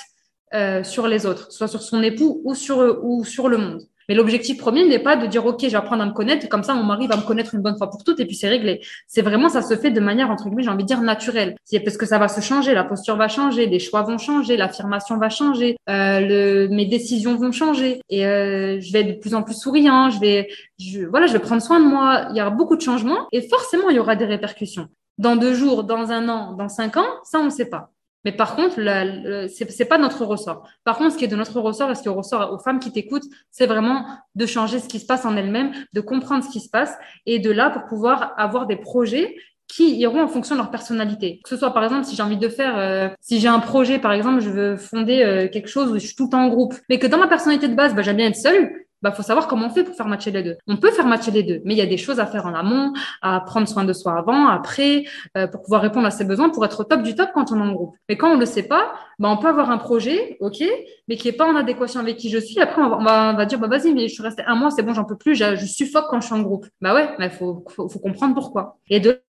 euh, sur les autres, soit sur son époux ou sur ou sur le monde. Mais l'objectif premier n'est pas de dire, OK, je vais apprendre à me connaître, comme ça, mon mari va me connaître une bonne fois pour toutes, et puis c'est réglé. C'est vraiment, ça se fait de manière, entre guillemets, j'ai envie de dire naturelle. C'est parce que ça va se changer, la posture va changer, les choix vont changer, l'affirmation va changer, euh, le, mes décisions vont changer, et euh, je vais être de plus en plus souriant, je vais, je, voilà, je vais prendre soin de moi. Il y aura beaucoup de changements, et forcément, il y aura des répercussions. Dans deux jours, dans un an, dans cinq ans, ça, on ne sait pas. Mais par contre, ce n'est pas notre ressort. Par contre, ce qui est de notre ressort et ce qui ressort aux femmes qui t'écoutent, c'est vraiment de changer ce qui se passe en elles-mêmes, de comprendre ce qui se passe et de là pour pouvoir avoir des projets qui iront en fonction de leur personnalité. Que ce soit par exemple si j'ai envie de faire, euh, si j'ai un projet par exemple, je veux fonder euh, quelque chose où je suis tout le temps en groupe, mais que dans ma personnalité de base, bah, j'aime bien être seule, bah, faut savoir comment on fait pour faire matcher les deux. On peut faire matcher les deux, mais il y a des choses à faire en amont, à prendre soin de soi avant, après, euh, pour pouvoir répondre à ses besoins, pour être au top du top quand on est en groupe. Mais quand on le sait pas, bah, on peut avoir un projet, ok, mais qui est pas en adéquation avec qui je suis. Après, on va, on va, dire, bah, vas-y, mais je suis restée un mois, c'est bon, j'en peux plus, je, je, suffoque quand je suis en groupe. Bah ouais, mais faut, faut, faut comprendre pourquoi.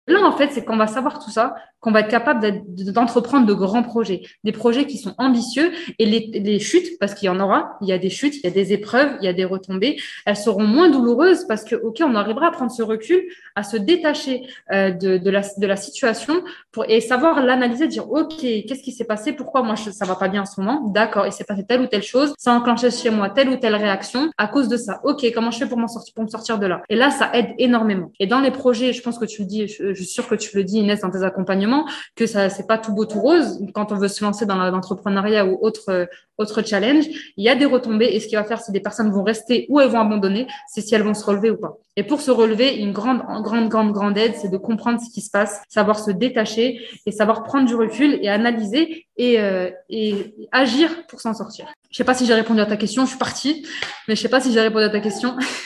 Là, en fait, c'est qu'on va savoir tout ça, qu'on va être capable d'entreprendre de grands projets, des projets qui sont ambitieux et les, les chutes, parce qu'il y en aura, il y a des chutes, il y a des épreuves, il y a des retombées, elles seront moins douloureuses parce que, ok, on arrivera à prendre ce recul, à se détacher euh, de, de, la, de la situation pour, et savoir l'analyser, dire, ok, qu'est-ce qui s'est passé, pourquoi moi ça va pas bien en ce moment, d'accord, il s'est passé telle ou telle chose, ça a enclenché chez moi telle ou telle réaction à cause de ça, ok, comment je fais pour sortir, pour me sortir de là? Et là, ça aide énormément. Et dans les projets, je pense que tu le dis, je, je suis sûre que tu le dis, Inès, dans tes accompagnements, que ça c'est pas tout beau tout rose quand on veut se lancer dans l'entrepreneuriat ou autre autre challenge. Il y a des retombées et ce qui va faire, si des personnes vont rester ou elles vont abandonner, c'est si elles vont se relever ou pas. Et pour se relever, une grande, grande, grande, grande aide, c'est de comprendre ce qui se passe, savoir se détacher et savoir prendre du recul et analyser et, euh, et agir pour s'en sortir. Je sais pas si j'ai répondu à ta question, je suis partie, mais je sais pas si j'ai répondu à ta question.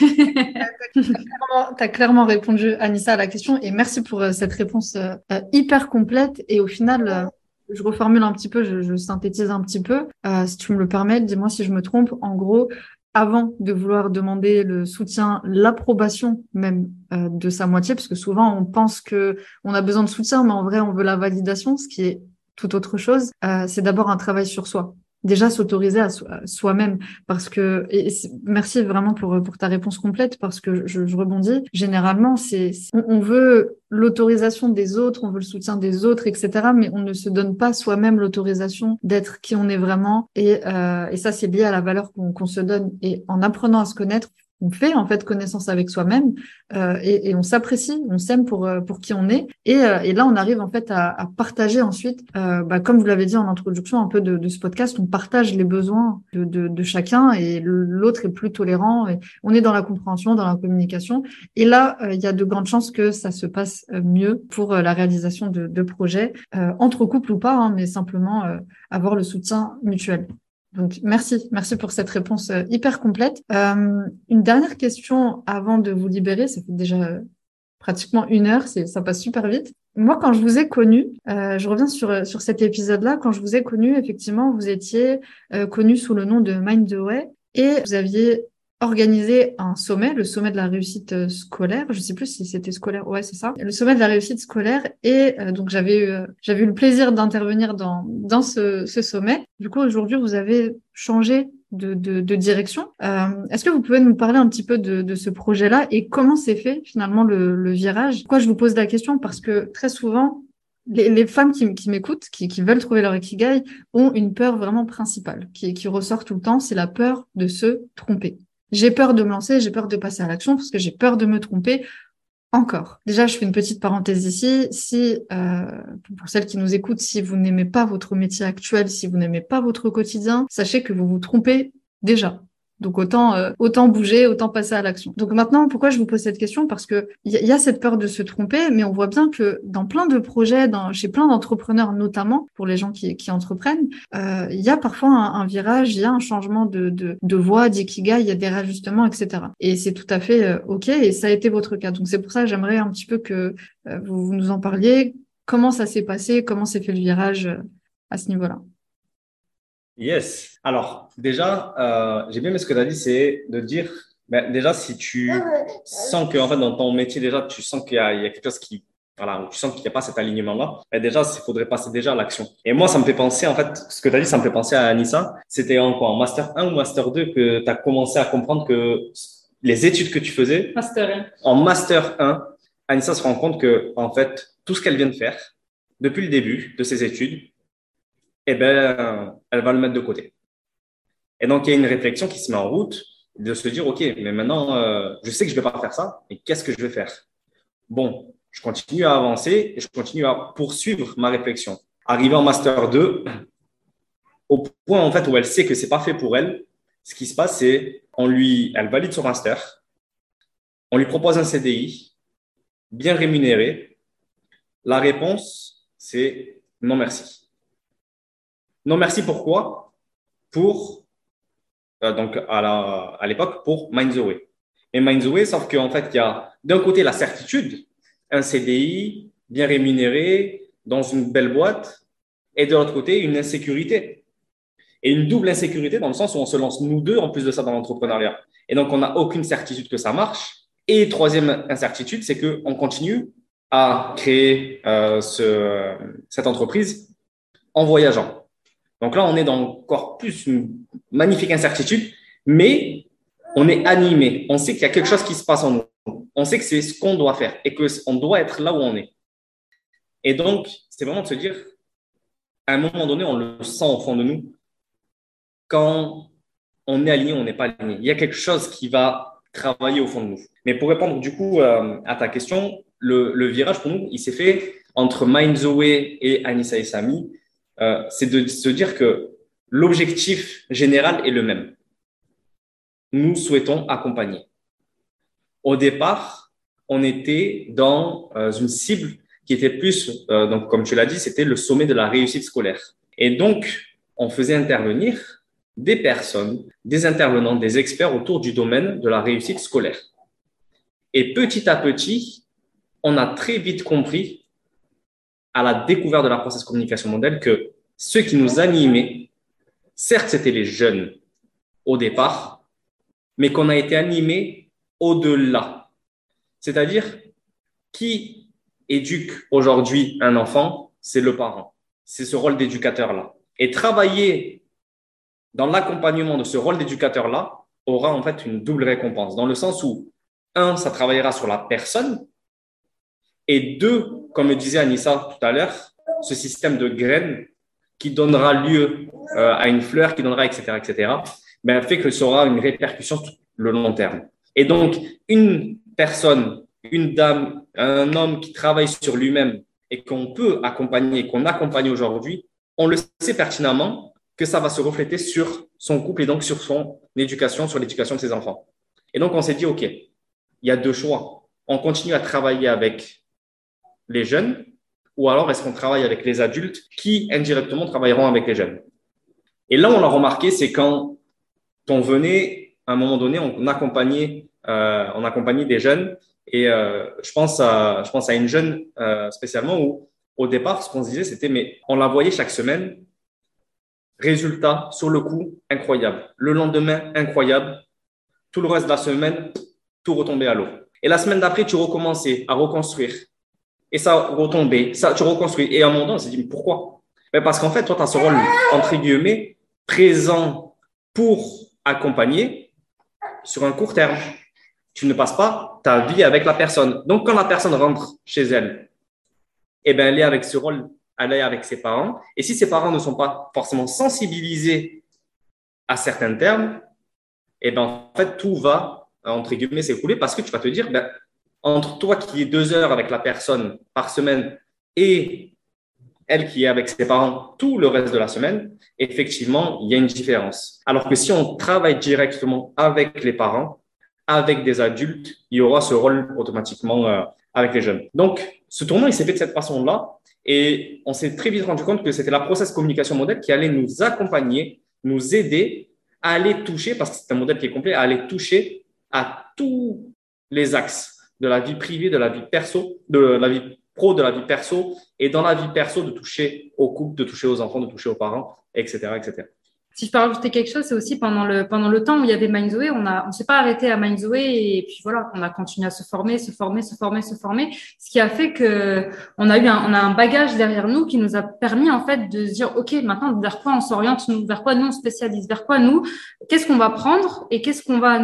tu as, clairement répondu, Anissa, à la question et merci pour euh, cette réponse euh, hyper complète et au final, je reformule un petit peu, je, synthétise un petit peu. Euh, si tu me le permets, dis-moi si je me trompe. En gros, avant de vouloir demander le soutien, l'approbation même euh, de sa moitié, parce que souvent on pense que on a besoin de soutien, mais en vrai on veut la validation, ce qui est tout autre chose. Euh, c'est d'abord un travail sur soi. Déjà s'autoriser à, soi-même. Parce que merci vraiment pour ta réponse complète parce que je, rebondis. Généralement c'est on, veut l'autorisation des autres on veut le soutien des autres etc mais on ne se donne pas soi-même l'autorisation d'être qui on est vraiment. Et euh, et ça c'est lié à la valeur qu'on se donne. Et en apprenant à se connaître on fait en fait connaissance avec soi-même euh, et, on s'apprécie, on s'aime pour euh, pour qui on est et, euh, et, là on arrive en fait à, partager ensuite, euh, bah, comme vous l'avez dit en introduction un peu de, ce podcast, on partage les besoins de, chacun et l'autre est plus tolérant et on est dans la compréhension, dans la communication et là il y a de grandes chances que ça se passe mieux pour la réalisation de, projets entre couples ou pas, hein, mais simplement avoir le soutien mutuel. Donc, merci, merci pour cette réponse euh, hyper complète. Euh, une dernière question avant de vous libérer, ça fait déjà euh, pratiquement une heure, ça passe super vite. Moi, quand je vous ai connu, euh, je reviens sur, sur cet épisode-là, quand je vous ai connu, effectivement, vous étiez connu sous le nom de Mind the Way et vous aviez organisé un sommet, le sommet de la réussite euh, scolaire. Je sais plus si c'était scolaire. Ouais, c'est ça. Le sommet de la réussite scolaire. Et euh, donc j'avais eu, j'avais eu le plaisir d'intervenir dans dans ce, ce sommet. Du coup, aujourd'hui, vous avez changé de, de, de direction. Euh, Est-ce que vous pouvez nous parler un petit peu de, de ce projet-là et comment s'est fait finalement le, le virage? Pourquoi je vous pose la question? Parce que très souvent, les, les, femmes qui, qui m'écoutent, qui, qui, veulent trouver leur ikigai, ont une peur vraiment principale qui, qui ressort tout le temps, c'est la peur de se tromper. J'ai peur de me lancer, j'ai peur de passer à l'action parce que j'ai peur de me tromper encore. Déjà, je fais une petite parenthèse ici. Si, euh, pour celles qui nous écoutent, si vous n'aimez pas votre métier actuel, si vous n'aimez pas votre quotidien, sachez que vous vous trompez déjà. Donc autant euh, autant bouger, autant passer à l'action. Donc maintenant, pourquoi je vous pose cette question? Parce que il y, a cette peur de se tromper, mais on voit bien que dans plein de projets, dans, chez plein d'entrepreneurs notamment, pour les gens qui, qui entreprennent, euh, il y a parfois un, virage, il y a un changement de, de, de voie, d'ikigai, il y a des réajustements, etc. Et c'est tout à fait euh, ok, et ça a été votre cas. Donc c'est pour ça que j'aimerais un petit peu que vous, vous nous en parliez. Comment ça s'est passé? Comment s'est fait le virage à ce niveau-là? Yes. Alors, déjà, euh, j'ai bien aimé ce que tu as dit, c'est de dire, ben, déjà, si tu sens que, en fait, dans ton métier, déjà, tu sens qu'il y, y, a quelque chose qui, voilà, tu sens qu'il n'y a pas cet alignement-là, ben déjà, il faudrait passer déjà à l'action. Et moi, ça me fait penser, en fait, ce que tu as dit, ça me fait penser à Anissa. C'était en quoi? En Master 1 ou Master 2 que tu as commencé à comprendre que les études que tu faisais? Master 1. En Master 1, Anissa se rend compte que, en fait, tout ce qu'elle vient de faire, depuis le début de ses études, eh ben, elle va le mettre de côté. Et donc, il y a une réflexion qui se met en route de se dire, OK, mais maintenant, euh, je sais que je ne vais pas faire ça, mais qu'est-ce que je vais faire? Bon, je continue à avancer et je continue à poursuivre ma réflexion. Arrivé en Master 2, au point en fait où elle sait que c'est pas fait pour elle, ce qui se passe, c'est on lui, elle valide son master, on lui propose un CDI bien rémunéré. La réponse, c'est non merci. Non, merci. Pourquoi? Pour, euh, donc à l'époque, pour Mind the Way. Et Mind the Way, sauf qu'en fait, il y a d'un côté la certitude, un CDI bien rémunéré dans une belle boîte, et de l'autre côté, une insécurité. Et une double insécurité dans le sens où on se lance nous deux en plus de ça dans l'entrepreneuriat. Et donc, on n'a aucune certitude que ça marche. Et troisième incertitude, c'est qu'on continue à créer euh, ce, cette entreprise en voyageant. Donc là, on est dans encore plus une magnifique incertitude, mais on est animé. On sait qu'il y a quelque chose qui se passe en nous. On sait que c'est ce qu'on doit faire et qu'on doit être là où on est. Et donc, c'est vraiment de se dire, à un moment donné, on le sent au fond de nous. Quand on est aligné, on n'est pas aligné. Il y a quelque chose qui va travailler au fond de nous. Mais pour répondre du coup euh, à ta question, le, virage pour nous, il s'est fait entre Mind Way et Anissa et Sami. Euh, c'est de se dire que l'objectif général est le même. Nous souhaitons accompagner. Au départ, on était dans euh, une cible qui était plus, euh, donc comme tu l'as dit, c'était le sommet de la réussite scolaire. Et donc, on faisait intervenir des personnes, des intervenants, des experts autour du domaine de la réussite scolaire. Et petit à petit, on a très vite compris à la découverte de la process communication modèle que ce qui nous animait, certes, c'était les jeunes au départ, mais qu'on a été animé au-delà. C'est-à-dire, qui éduque aujourd'hui un enfant C'est le parent. C'est ce rôle d'éducateur-là. Et travailler dans l'accompagnement de ce rôle d'éducateur-là, aura en fait une double récompense, dans le sens où, un, ça travaillera sur la personne, et deux, comme le disait Anissa tout à l'heure, ce système de graines qui donnera lieu euh, à une fleur, qui donnera, etc., etc., ben, fait que ça aura une répercussion sur le long terme. Et donc, une personne, une dame, un homme qui travaille sur lui-même et qu'on peut accompagner, qu'on accompagne aujourd'hui, on le sait pertinemment que ça va se refléter sur son couple et donc sur son éducation, sur l'éducation de ses enfants. Et donc, on s'est dit, OK, il y a deux choix. On continue à travailler avec les jeunes ou alors est-ce qu'on travaille avec les adultes qui indirectement travailleront avec les jeunes? Et là, on l'a remarqué, c'est quand on venait, à un moment donné, on accompagnait, euh, on accompagnait des jeunes et euh, je, pense à, je pense à une jeune euh, spécialement où au départ, ce qu'on se disait, c'était, mais on la voyait chaque semaine, résultat sur le coup, incroyable. Le lendemain, incroyable. Tout le reste de la semaine, tout retombait à l'eau. Et la semaine d'après, tu recommençais à reconstruire et ça retombé, ça, tu reconstruis. Et à un moment donné, on s'est dit, mais pourquoi? Mais Parce qu'en fait, toi, tu as ce rôle, entre guillemets, présent pour accompagner sur un court terme. Tu ne passes pas ta vie avec la personne. Donc, quand la personne rentre chez elle, eh ben, elle est avec ce rôle, elle est avec ses parents. Et si ses parents ne sont pas forcément sensibilisés à certains termes, eh ben, en fait, tout va, entre guillemets, s'écouler parce que tu vas te dire, ben, entre toi qui es deux heures avec la personne par semaine et elle qui est avec ses parents tout le reste de la semaine, effectivement, il y a une différence. Alors que si on travaille directement avec les parents, avec des adultes, il y aura ce rôle automatiquement euh, avec les jeunes. Donc, ce tournoi, il s'est fait de cette façon-là et on s'est très vite rendu compte que c'était la process communication modèle qui allait nous accompagner, nous aider à aller toucher, parce que c'est un modèle qui est complet, à aller toucher à tous les axes de la vie privée, de la vie perso, de la vie pro, de la vie perso, et dans la vie perso, de toucher au couple, de toucher aux enfants, de toucher aux parents, etc. etc. Si je peux rajouter quelque chose, c'est aussi pendant le, temps où il y avait Mindzoe, on a, on s'est pas arrêté à Mindzoe et puis voilà, on a continué à se former, se former, se former, se former, ce qui a fait que on a eu un bagage derrière nous qui nous a permis en fait de se dire, ok, maintenant vers quoi on s'oriente, vers quoi nous on spécialise, vers quoi nous, qu'est-ce qu'on va prendre et qu'est-ce qu'on va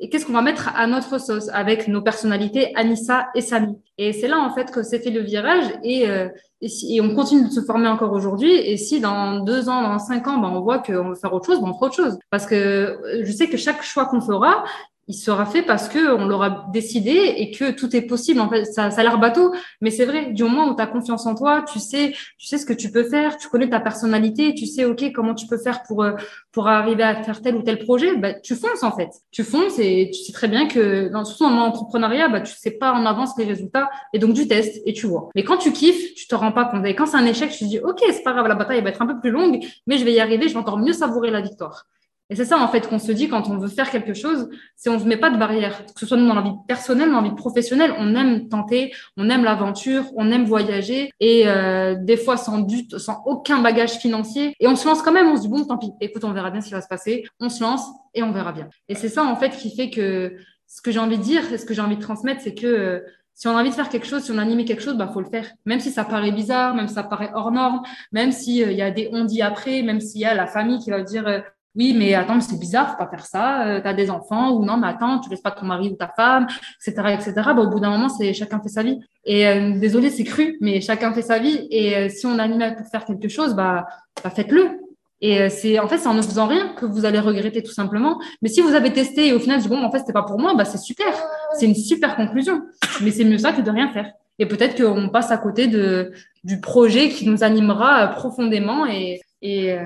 et qu'est-ce qu'on va mettre à notre sauce avec nos personnalités Anissa et Samy? Et c'est là en fait que c'est fait le virage et, euh, et, si, on continue de se former encore aujourd'hui. Et si dans deux ans, dans cinq ans, ben, on voit qu'on veut faire autre chose, ben, on fera autre chose. Parce que euh, je sais que chaque choix qu'on fera, il sera fait parce que on l'aura décidé et que tout est possible. En fait, ça, ça a l'air bateau, mais c'est vrai. Du moment où tu as confiance en toi, tu sais, tu sais ce que tu peux faire, tu connais ta personnalité, tu sais, ok, comment tu peux faire pour euh, pour arriver à faire tel ou tel projet. Bah, tu fonces en fait. Tu fonces et tu sais très bien que dans surtout dans l'entrepreneuriat, bah, tu sais pas en avance les résultats et donc tu testes et tu vois. Mais quand tu kiffes, tu te rends pas compte. Et quand c'est un échec, tu te dis, ok, c'est pas grave, la bataille va être un peu plus longue, mais je vais y arriver, je vais encore mieux savourer la victoire. Et c'est ça, en fait, qu'on se dit quand on veut faire quelque chose, c'est on ne met pas de barrière. Que ce soit dans la vie personnelle, dans la vie professionnelle, on aime tenter, on aime l'aventure, on aime voyager et euh, des fois sans but, sans aucun bagage financier. Et on se lance quand même, on se dit bon, tant pis, écoute, on verra bien ce qui va se passer. On se lance et on verra bien. Et c'est ça, en fait, qui fait que ce que j'ai envie de dire ce que j'ai envie de transmettre, c'est que euh, si on a envie de faire quelque chose, si on a animé quelque chose, bah faut le faire. Même si ça paraît bizarre, même si ça paraît hors norme, même s'il euh, y a des on dit après, même s'il y a la famille qui va dire euh, oui, mais attends, c'est bizarre, faut pas faire ça. Euh, tu des enfants ou non, mais attends, tu laisses pas ton mari ou ta femme, etc., etc. Bah, au bout d'un moment, c'est chacun fait sa vie. Et euh, désolé, c'est cru, mais chacun fait sa vie. Et euh, si on anime pour faire quelque chose, bah, bah faites-le. Et euh, c'est en fait, c'est en ne faisant rien que vous allez regretter tout simplement. Mais si vous avez testé et au final, bon, en fait, c'était pas pour moi, bah c'est super. C'est une super conclusion. Mais c'est mieux ça que de rien faire. Et peut-être qu'on passe à côté de du projet qui nous animera profondément et, et,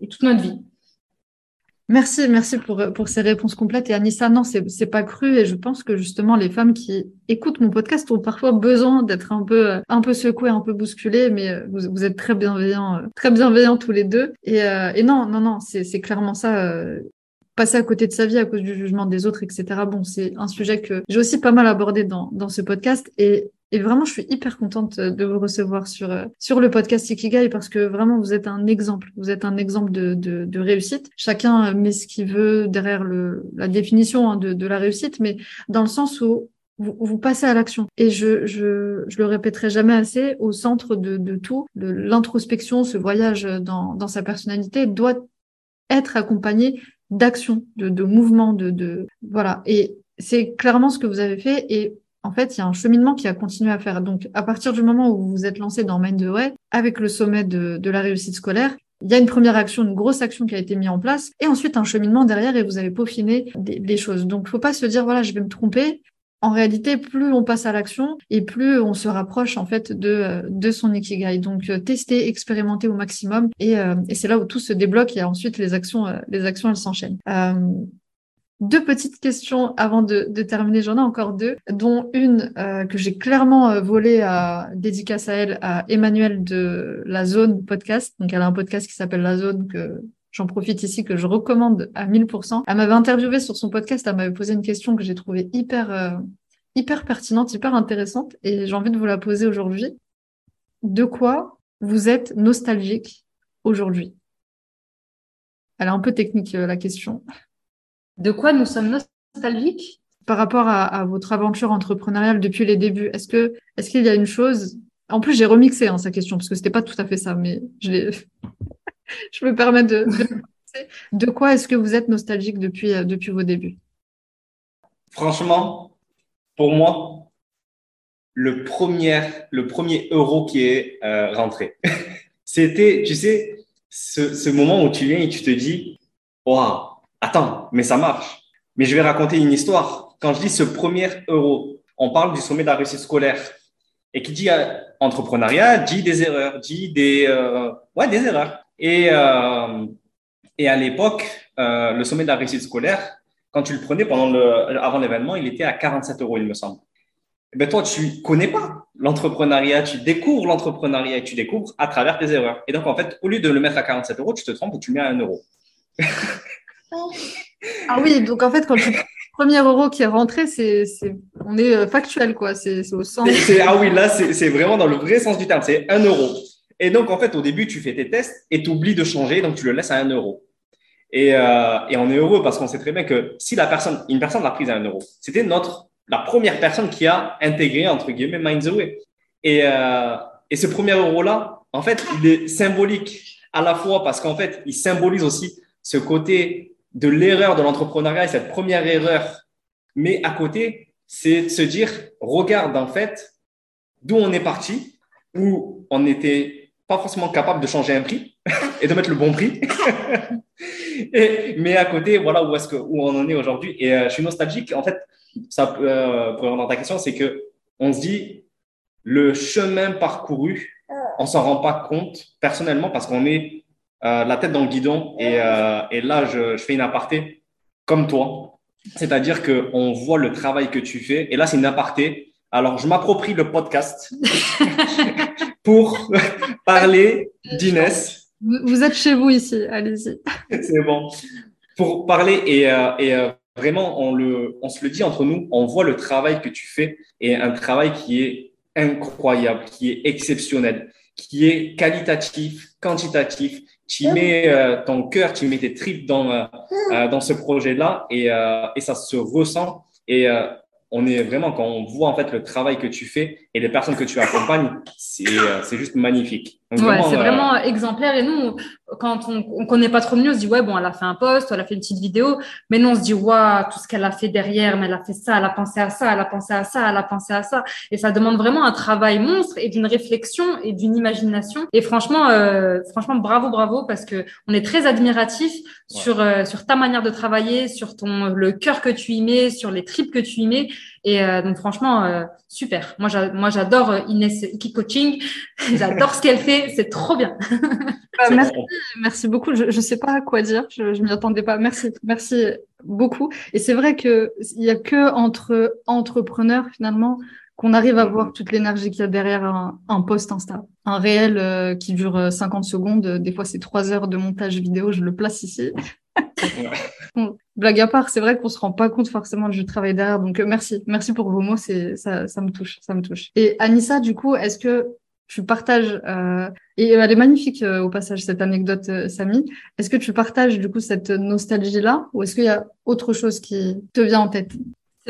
et toute notre vie. Merci, merci pour, pour ces réponses complètes. Et Anissa, non, c'est, c'est pas cru. Et je pense que justement, les femmes qui écoutent mon podcast ont parfois besoin d'être un peu, un peu secouées, un peu bousculées. Mais euh, vous, vous êtes très bienveillants, euh, très bienveillants tous les deux. Et, euh, et non, non, non, c'est, c'est clairement ça. passer à côté de sa vie à cause du jugement des autres, etc. Bon, c'est un sujet que j'ai aussi pas mal abordé dans, dans ce podcast. Et et vraiment, je suis hyper contente de vous recevoir sur, euh, sur le podcast Ikigai parce que vraiment, vous êtes un exemple. Vous êtes un exemple de, de, de réussite. Chacun met ce qu'il veut derrière le, la définition hein, de, de la réussite, mais dans le sens où vous, vous passez à l'action. Et je, je, je le répéterai jamais assez, au centre de, de tout, l'introspection, ce voyage dans, dans sa personnalité doit être accompagné d'action, de, de mouvement, de, de voilà. Et c'est clairement ce que vous avez fait. Et en fait, il y a un cheminement qui a continué à faire. Donc, à partir du moment où vous vous êtes lancé dans Mind the Way, avec le sommet de, de la réussite scolaire, il y a une première action, une grosse action qui a été mise en place, et ensuite un cheminement derrière, et vous avez peaufiné des, des choses. Donc, faut pas se dire, voilà, je vais me tromper. En réalité, plus on passe à l'action et plus on se rapproche en fait de, de son ikigai. Donc, euh, tester, expérimenter au maximum, et, euh, et c'est là où tout se débloque. Et ensuite, les actions, euh, les actions, elles s'enchaînent. Deux petites questions avant de, de terminer. J'en ai encore deux, dont une euh, que j'ai clairement euh, volée à dédicace à elle, à Emmanuel de la Zone Podcast. Donc, elle a un podcast qui s'appelle La Zone que j'en profite ici, que je recommande à 1000%. Elle m'avait interviewé sur son podcast. Elle m'avait posé une question que j'ai trouvée hyper, euh, hyper pertinente, hyper intéressante, et j'ai envie de vous la poser aujourd'hui. De quoi vous êtes nostalgique aujourd'hui? Elle est un peu technique la question. De quoi nous sommes nostalgiques Par rapport à, votre aventure entrepreneuriale depuis les débuts, est-ce que est-ce qu'il y a une chose? En plus, j'ai remixé hein, sa question parce que c'était pas tout à fait ça, mais je je me permets de. De, de quoi est-ce que vous êtes nostalgique depuis euh, depuis vos débuts? Franchement, pour moi, le premier le premier euro qui est euh, rentré, c'était, tu sais, ce, ce moment où tu viens et tu te dis, waouh attends, mais ça marche. Mais je vais raconter une histoire. Quand je dis ce premier euro, on parle du sommet de la réussite scolaire. Et qui dit euh, entrepreneuriat, dit des erreurs, dit des, euh, ouais, des erreurs. Et, euh, et à l'époque, le sommet de la réussite scolaire, quand tu le prenais pendant le, avant l'événement, il était à 47 euros, il me semble. Et ben toi, tu connais pas l'entrepreneuriat, tu découvres l'entrepreneuriat et tu découvres à travers tes erreurs. Et donc, en fait, au lieu de le mettre à 47 euros, tu te trompes et tu le mets à 1 euro. Ah oui, donc en fait, quand le premier euro qui est rentré, c'est, on est euh, factuel, quoi. C'est, au sens. ah oui, là, c'est, c'est vraiment dans le vrai sens du terme. C'est un euro. Et donc, en fait, au début, tu fais tes tests et tu oublies de changer, donc tu le laisses à un euro. Et, euh, et on est heureux parce qu'on sait très bien que si la personne, une personne l'a prise à un euro, c'était notre, la première personne qui a intégré, entre guillemets, Mind the Way. Et, euh, et ce premier euro-là, en fait, il est symbolique à la fois parce qu'en fait, il symbolise aussi ce côté de l'erreur de l'entrepreneuriat et cette première erreur. Mais à côté, c'est de se dire, regarde en fait d'où on est parti, où on n'était pas forcément capable de changer un prix et de mettre le bon prix. et, mais à côté, voilà où est-ce que où on en est aujourd'hui. Et euh, je suis nostalgique. En fait, ça, euh, pour répondre à ta question, c'est que on se dit le chemin parcouru, on s'en rend pas compte personnellement parce qu'on est euh, la tête dans le guidon. Et, euh, et là, je, je, fais une aparté comme toi. C'est-à-dire qu'on voit le travail que tu fais. Et là, c'est une aparté. Alors, je m'approprie le podcast pour parler d'Inès. Vous êtes chez vous ici, allez-y. c'est bon. Pour parler et, euh, et euh, vraiment, on, le, on se le dit entre nous, on voit le travail que tu fais et un travail qui est incroyable, qui est exceptionnel, qui est qualitatif, quantitatif, tu mets euh, ton cœur, tu mets tes tripes dans, euh, euh, dans ce projet-là et, et ça se ressent. Et on est vraiment, quand on voit en fait le travail que tu fais et les personnes que tu accompagnes, c'est c'est juste magnifique. Donc, ouais, c'est vraiment exemplaire. Et nous, quand on, on connaît pas trop mieux, on se dit ouais bon, elle a fait un post, elle a fait une petite vidéo, mais non, on se dit waouh, tout ce qu'elle a fait derrière, mais elle a fait ça, elle a pensé à ça, elle a pensé à ça, elle a pensé à ça, et ça demande vraiment un travail monstre et d'une réflexion et d'une imagination. Et franchement, euh, franchement, bravo, bravo, parce que on est très admiratif ouais. sur euh, sur ta manière de travailler, sur ton le cœur que tu y mets, sur les tripes que tu y mets. Et euh, donc franchement, euh, super. Moi, moi, j'adore euh, Inès Iki Coaching. j'adore ce qu'elle fait. C'est trop bien. bah, merci, merci beaucoup. Je ne sais pas à quoi dire. Je, je m'y attendais pas. Merci, merci beaucoup. Et c'est vrai que il y a que entre entrepreneurs finalement qu'on arrive à voir toute l'énergie qu'il y a derrière un, un post Insta. Un réel euh, qui dure 50 secondes, des fois c'est trois heures de montage vidéo, je le place ici. blague à part, c'est vrai qu'on se rend pas compte forcément du travail derrière. Donc euh, merci, merci pour vos mots, c'est ça, ça me touche, ça me touche. Et Anissa, du coup, est-ce que tu partages euh, et elle est magnifique euh, au passage cette anecdote, Samy. Est-ce que tu partages du coup cette nostalgie là, ou est-ce qu'il y a autre chose qui te vient en tête?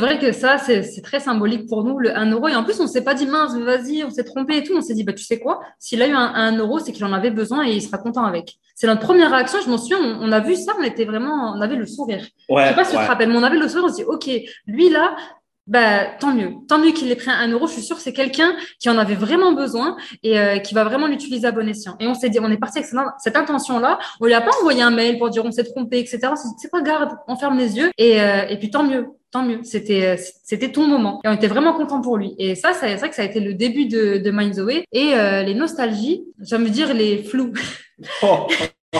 C'est vrai que ça, c'est très symbolique pour nous, le 1 euro. Et en plus, on s'est pas dit, mince, vas-y, on s'est trompé et tout. On s'est dit, bah, tu sais quoi, s'il a eu un, un euro, c'est qu'il en avait besoin et il sera content avec. C'est notre première réaction. Je m'en souviens, on, a vu ça, on était vraiment, on avait le sourire. Ouais, je sais pas si ouais. tu te rappelles, mais on avait le sourire, on se dit, OK, lui là, bah, tant mieux. Tant mieux qu'il ait pris un euro. Je suis sûre que c'est quelqu'un qui en avait vraiment besoin et euh, qui va vraiment l'utiliser à bon escient. Et on s'est dit, on est parti avec cette, intention-là. On lui a pas envoyé un mail pour dire on s'est trompé, etc. On s'est dit, c'est pas grave, on ferme les yeux. Et, euh, et puis tant mieux. Tant mieux. C'était, c'était ton moment. Et on était vraiment content pour lui. Et ça, c'est vrai que ça a été le début de, de Mind the Way. Et euh, les nostalgies, j'aime dire les flous. Oh,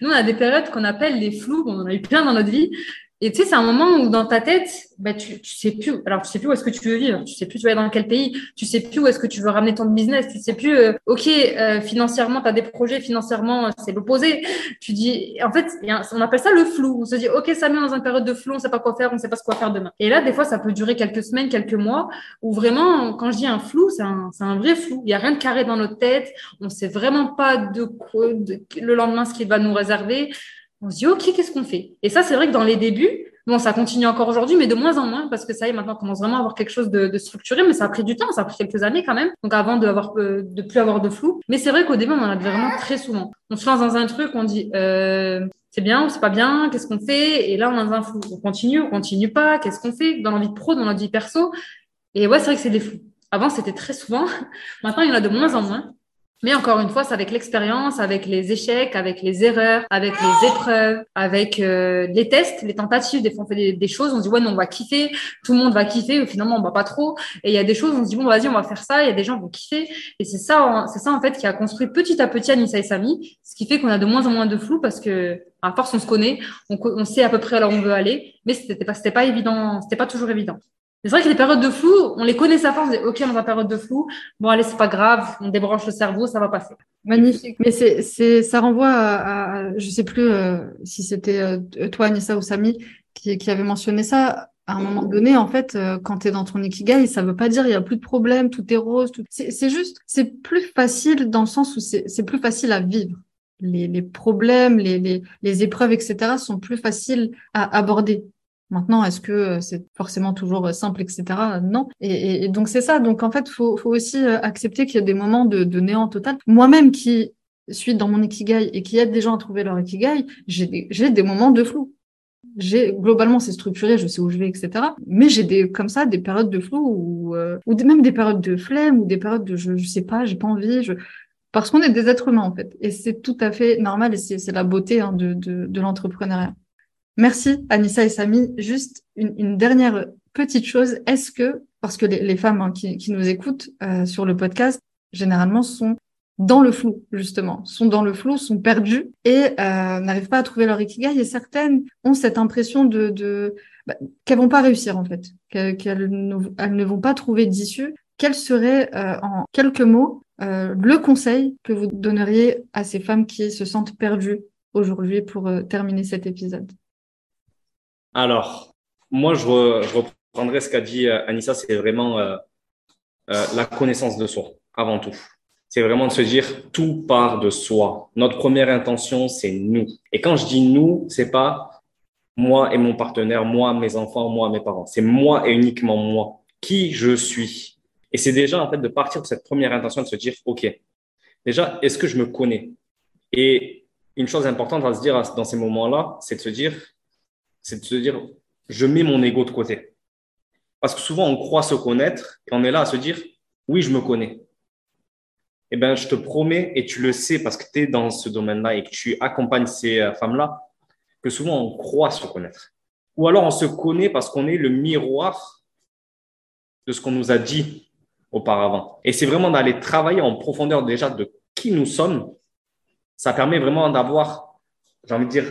Nous, on a des périodes qu'on appelle les flous. Bon, on en a eu plein dans notre vie. Et tu sais, c'est un moment où dans ta tête, bah, tu, tu sais plus, alors tu sais plus où est-ce que tu veux vivre, tu sais plus tu vas aller dans quel pays, tu sais plus où est-ce que tu veux ramener ton business, tu sais plus, euh, ok, euh, financièrement, tu as des projets, financièrement, c'est l'opposé. Tu dis, en fait, on appelle ça le flou. On se dit, ok, ça met dans une période de flou, on sait pas quoi faire, on sait pas ce qu'on va faire demain. Et là, des fois, ça peut durer quelques semaines, quelques mois, où vraiment, quand je dis un flou, c'est un, un vrai flou. Il y a rien de carré dans notre tête, on sait vraiment pas de quoi, de, le lendemain, ce qu'il va nous réserver on se dit, OK, qu'est-ce qu'on fait? Et ça, c'est vrai que dans les débuts, bon, ça continue encore aujourd'hui, mais de moins en moins, parce que ça y est, maintenant, on commence vraiment à avoir quelque chose de, structuré, mais ça a pris du temps, ça a pris quelques années quand même, donc avant de, avoir, euh, de plus avoir de flou. Mais c'est vrai qu'au début, on en avait vraiment très souvent. On se lance dans un truc, on dit, euh, c'est bien ou c'est pas bien, qu'est-ce qu'on fait? Et là, on dans un flou. On continue, on continue pas, qu'est-ce qu'on fait? Dans l'envie de pro, dans l'envie perso. Et ouais, c'est vrai que c'est des flous. Avant, c'était très souvent. Maintenant, il y en a de moins en moins. Mais encore une fois, c'est avec l'expérience, avec les échecs, avec les erreurs, avec les épreuves, avec euh, les tests, les tentatives. Des fois, on fait des, choses, on se dit, ouais, non, on va kiffer, tout le monde va kiffer, ou finalement, on va pas trop. Et il y a des choses, on se dit, bon, vas-y, on va faire ça, il y a des gens qui vont kiffer. Et c'est ça, c'est ça, en fait, qui a construit petit à petit Anissa et Samy, ce qui fait qu'on a de moins en moins de flou parce que, à force, on se connaît, on, sait à peu près là où on veut aller, mais c'était pas, pas évident, c'était pas toujours évident. C'est vrai que les périodes de flou, on les connaît ça on se dit, OK, on dans la période de flou. Bon, allez, c'est pas grave, on débranche le cerveau, ça va passer. Magnifique. Mais c'est, c'est, ça renvoie à, à je sais plus euh, si c'était euh, toi, Anissa ou Samy, qui, qui avait mentionné ça. À un moment donné, en fait, euh, quand tu es dans ton ikigai, ça veut pas dire il y a plus de problème, tout est rose. Tout... C'est, c'est juste, c'est plus facile dans le sens où c'est, c'est plus facile à vivre. Les, les problèmes, les, les, les épreuves, etc., sont plus faciles à aborder. Maintenant, est-ce que c'est forcément toujours simple, etc. Non. Et, donc c'est ça. Donc en fait, faut, faut aussi accepter qu'il y a des moments de, néant total. Moi-même qui suis dans mon ikigai et qui aide des gens à trouver leur ikigai, j'ai des, moments de flou. J'ai globalement c'est structuré, je sais où je vais, etc. Mais j'ai des comme ça des périodes de flou ou euh, même des périodes de flemme ou des périodes de je, je sais pas, j'ai pas envie. Je... Parce qu'on est des êtres humains en fait, et c'est tout à fait normal et c'est la beauté hein, de, de, de l'entrepreneuriat. Merci Anissa et Samy. Juste une, dernière petite chose. Est-ce que, parce que les, femmes hein, qui, nous écoutent euh, sur le podcast, généralement sont dans le flou, justement, sont dans le flou, sont perdues et euh, n'arrivent pas à trouver leur ikigai. Et certaines ont cette impression de, de bah, qu'elles vont pas réussir en fait, qu'elles ne, ne vont pas trouver d'issue. Quel serait, euh, en quelques mots, le conseil que vous donneriez à ces femmes qui se sentent perdues aujourd'hui pour terminer cet épisode? Alors, moi, je, re, reprendrai ce qu'a dit euh, Anissa, c'est vraiment euh, euh, la connaissance de soi, avant tout. C'est vraiment de se dire tout part de soi. Notre première intention, c'est nous. Et quand je dis nous, c'est pas moi et mon partenaire, moi, mes enfants, moi, mes parents. C'est moi et uniquement moi. Qui je suis. Et c'est déjà, en fait, de partir de cette première intention, de se dire, OK, déjà, est-ce que je me connais? Et une chose importante à se dire dans ces moments-là, c'est de se dire, c'est de se dire, je mets mon ego de côté. Parce que souvent, on croit se connaître et on est là à se dire, oui, je me connais. Eh bien, je te promets, et tu le sais parce que tu es dans ce domaine-là et que tu accompagnes ces femmes-là, que souvent, on croit se connaître. Ou alors, on se connaît parce qu'on est le miroir de ce qu'on nous a dit auparavant. Et c'est vraiment d'aller travailler en profondeur déjà de qui nous sommes. Ça permet vraiment d'avoir, j'ai envie de dire,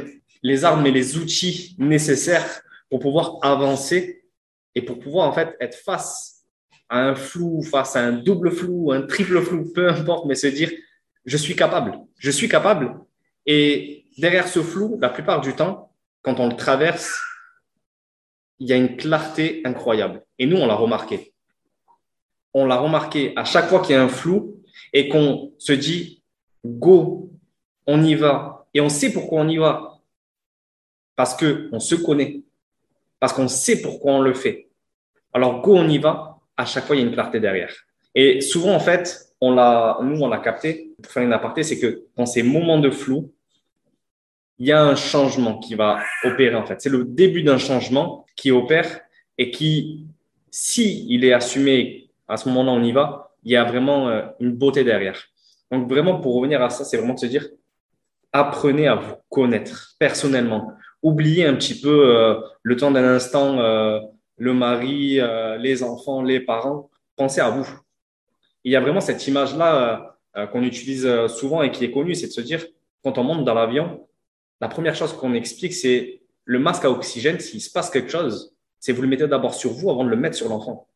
les armes et les outils nécessaires pour pouvoir avancer et pour pouvoir en fait être face à un flou, face à un double flou, un triple flou, peu importe, mais se dire je suis capable, je suis capable. Et derrière ce flou, la plupart du temps, quand on le traverse, il y a une clarté incroyable. Et nous, on l'a remarqué. On l'a remarqué à chaque fois qu'il y a un flou et qu'on se dit go, on y va. Et on sait pourquoi on y va parce qu'on se connaît, parce qu'on sait pourquoi on le fait. Alors, go, on y va. À chaque fois, il y a une clarté derrière. Et souvent, en fait, on l'a, nous, on l'a capté, pour faire une aparté, c'est que dans ces moments de flou, il y a un changement qui va opérer, en fait. C'est le début d'un changement qui opère et qui, si il est assumé, à ce moment-là, on y va, il y a vraiment euh, une beauté derrière. Donc, vraiment, pour revenir à ça, c'est vraiment de se dire, apprenez à vous connaître personnellement. Oubliez un petit peu euh, le temps d'un instant, euh, le mari, les enfants, les parents. Pensez à vous. Il y a vraiment cette image-là qu'on utilise souvent et qui est connue, c'est de se dire, quand on monte dans l'avion, la première chose qu'on explique, c'est le masque à oxygène, s'il se passe quelque chose, c'est vous le mettez d'abord sur vous avant de le mettre sur l'enfant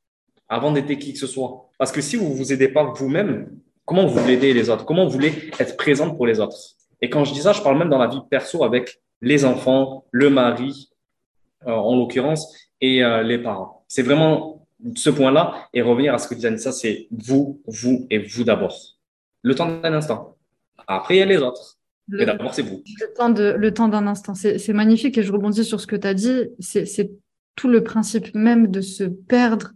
avant d'aider qui que ce soit. Parce que si vous ne vous aidez pas vous-même, comment vous voulez aider les autres? Comment vous voulez être présente pour les autres? Et quand je dis ça, je parle même dans la vie perso avec les enfants, le mari, euh, en l'occurrence, et euh, les parents. C'est vraiment ce point-là. Et revenir à ce que disait Anissa, c'est vous, vous et vous d'abord. Le temps d'un instant. Après, il y a les autres. Mais d'abord, c'est vous. Le temps, de, le temps d'un instant. C'est magnifique et je rebondis sur ce que tu as dit. C'est tout le principe même de se perdre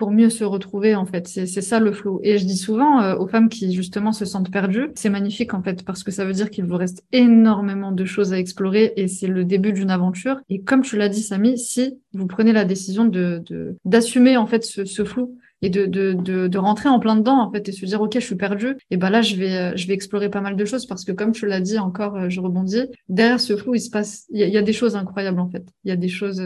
pour mieux se retrouver en fait. C'est ça le flou. Et je dis souvent euh, aux femmes qui justement se sentent perdues, c'est magnifique en fait parce que ça veut dire qu'il vous reste énormément de choses à explorer et c'est le début d'une aventure. Et comme tu l'as dit Samy, si vous prenez la décision de d'assumer en fait ce, ce flou et de, de, de, de, rentrer en plein dedans en fait et se dire ok je suis perdu et ben là je vais euh, je vais explorer pas mal de choses parce que comme tu l'as dit encore euh, je rebondis derrière ce flou il se passe il y il y a des choses incroyables en fait il y a des choses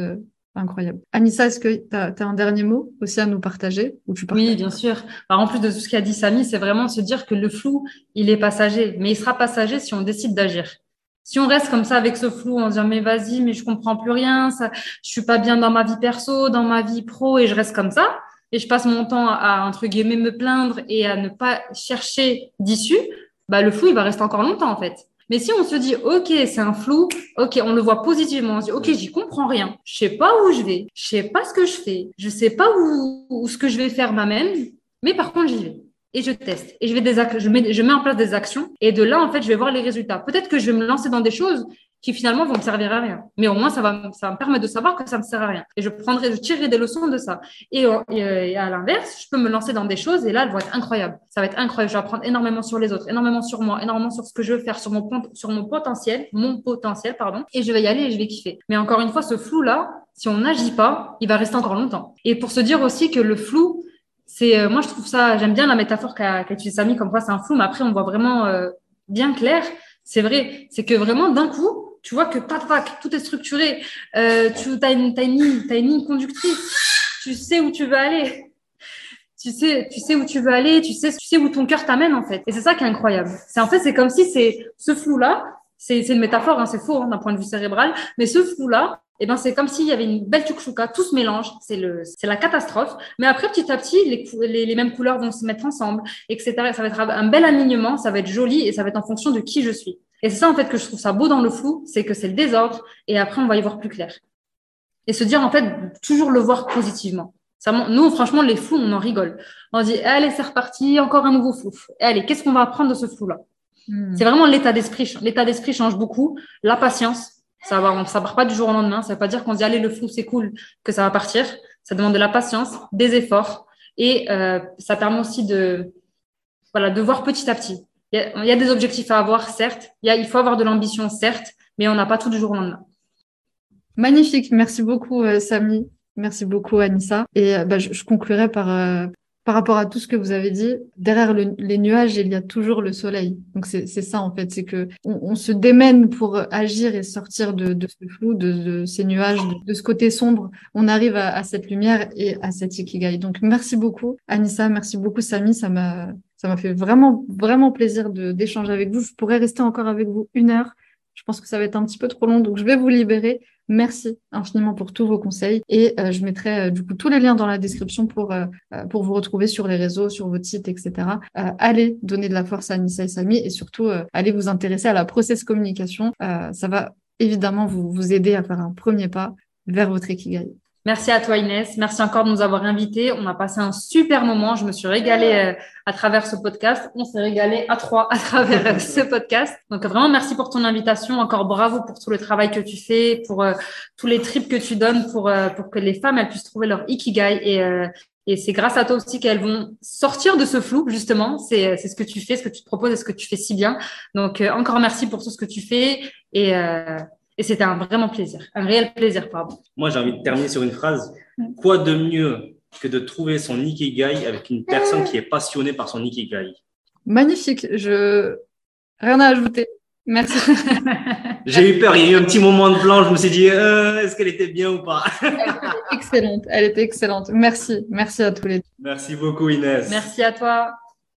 Incroyable. Anissa, est-ce que tu as, un dernier mot aussi à nous partager ou tu Oui, bien sûr. en plus de tout ce qu'a dit Samy, c'est vraiment se dire que le flou, il est passager, mais il sera passager si on décide d'agir. Si on reste comme ça avec ce flou, en disant mais vas-y, mais je comprends plus rien, ça, je suis pas bien dans ma vie perso, dans ma vie pro, et je reste comme ça, et je passe mon temps à entre guillemets me plaindre et à ne pas chercher d'issue, bah le flou il va rester encore longtemps en fait. Mais si on se dit, OK, c'est un flou, OK, on le voit positivement, on se dit, OK, j'y comprends rien, je sais pas où je vais, je sais pas ce que je fais, je sais pas où, où ce que je vais faire moi-même, mais par contre, j'y vais. Et je teste. Et je vais des je mets, je mets en place des actions. Et de là, en fait, je vais voir les résultats. Peut-être que je vais me lancer dans des choses qui finalement vont me servir à rien. Mais au moins, ça va, ça va me permettre de savoir que ça me sert à rien. Et je prendrai, je tirerai des leçons de ça. Et, euh, et, à l'inverse, je peux me lancer dans des choses et là, elles vont être incroyables. Ça va être incroyable. Je vais apprendre énormément sur les autres, énormément sur moi, énormément sur ce que je veux faire, sur mon, sur mon potentiel, mon potentiel, pardon. Et je vais y aller et je vais kiffer. Mais encore une fois, ce flou-là, si on n'agit pas, il va rester encore longtemps. Et pour se dire aussi que le flou, c'est, euh, moi, je trouve ça, j'aime bien la métaphore qu'a qu utilisée Samy, comme quoi c'est un flou, mais après, on voit vraiment euh, bien clair. C'est vrai. C'est que vraiment, d'un coup, tu vois que tac, tac, tout est structuré. Euh, tu as une, as une, ligne, conductrice. Tu sais où tu veux aller. Tu sais, tu sais où tu veux aller. Tu sais, tu sais où ton cœur t'amène en fait. Et c'est ça qui est incroyable. C'est en fait, c'est comme si c'est ce flou là. C'est une métaphore, hein, c'est faux hein, d'un point de vue cérébral, mais ce flou là, eh ben, c'est comme s'il y avait une belle chouchouka, tout se mélange, c'est la catastrophe. Mais après, petit à petit, les, les, les, mêmes couleurs vont se mettre ensemble, etc. Ça va être un bel alignement, ça va être joli et ça va être en fonction de qui je suis. Et c'est ça, en fait, que je trouve ça beau dans le flou, c'est que c'est le désordre et après, on va y voir plus clair. Et se dire, en fait, toujours le voir positivement. Ça, nous, franchement, les flous, on en rigole. On dit, allez, c'est reparti, encore un nouveau flou. allez, qu'est-ce qu'on va apprendre de ce flou-là hmm. C'est vraiment l'état d'esprit. L'état d'esprit change beaucoup. La patience, ça va, ça part pas du jour au lendemain. Ça veut pas dire qu'on dit, allez, le flou, c'est cool, que ça va partir. Ça demande de la patience, des efforts. Et euh, ça permet aussi de, voilà, de voir petit à petit. Il y, a des objectifs à avoir, certes. il faut avoir de l'ambition, certes, mais on n'a pas tout du jour au lendemain. Magnifique. Merci beaucoup, euh, Samy. Merci beaucoup, Anissa. Et euh, bah, je, conclurai par, euh, par rapport à tout ce que vous avez dit. Derrière les nuages, il y a toujours le soleil. Donc, c'est ça, en fait. C'est que on, se démène pour agir et sortir de, ce flou, de, ces nuages, de, ce côté sombre. On arrive à, à cette lumière et à cette ikigai. Donc, merci beaucoup, Anissa. Merci beaucoup, Samy. Ça m'a ça m'a fait vraiment, vraiment plaisir d'échanger avec vous. Je pourrais rester encore avec vous une heure. Je pense que ça va être un petit peu trop long, donc je vais vous libérer. Merci infiniment pour tous vos conseils et euh, je mettrai euh, du coup tous les liens dans la description pour euh, pour vous retrouver sur les réseaux, sur votre site, etc. allez donner de la force à Nissa et Samy et surtout allez vous intéresser à la process communication. ça va évidemment vous vous aider à faire un premier pas vers votre ikigai. Merci à toi Inès. Merci encore de nous avoir invités. On a passé un super moment. Je me suis régalée euh, à travers ce podcast. On s'est régalé à trois à travers euh, ce podcast. Donc vraiment merci pour ton invitation. Encore bravo pour tout le travail que tu fais, pour euh, tous les trips que tu donnes pour pour que les femmes elles puissent trouver leur ikigai et et c'est grâce à toi aussi qu'elles vont sortir de ce flou, justement. C'est, c'est ce que tu fais, ce que tu te proposes et ce que tu fais si bien. Donc, encore merci pour tout ce que tu fais. Et, et c'était un vraiment plaisir, un réel plaisir, pardon. Moi, j'ai envie de terminer sur une phrase. Quoi de mieux que de trouver son Ikigai avec une personne qui est passionnée par son Ikigai? Magnifique. Je rien à ajouter. Merci. J'ai eu peur, il y a eu un petit moment de blanc, je me suis dit, euh, est-ce qu'elle était bien ou pas? Excellente, elle était excellente. Merci, merci à tous les deux. Merci beaucoup Inès. Merci à toi.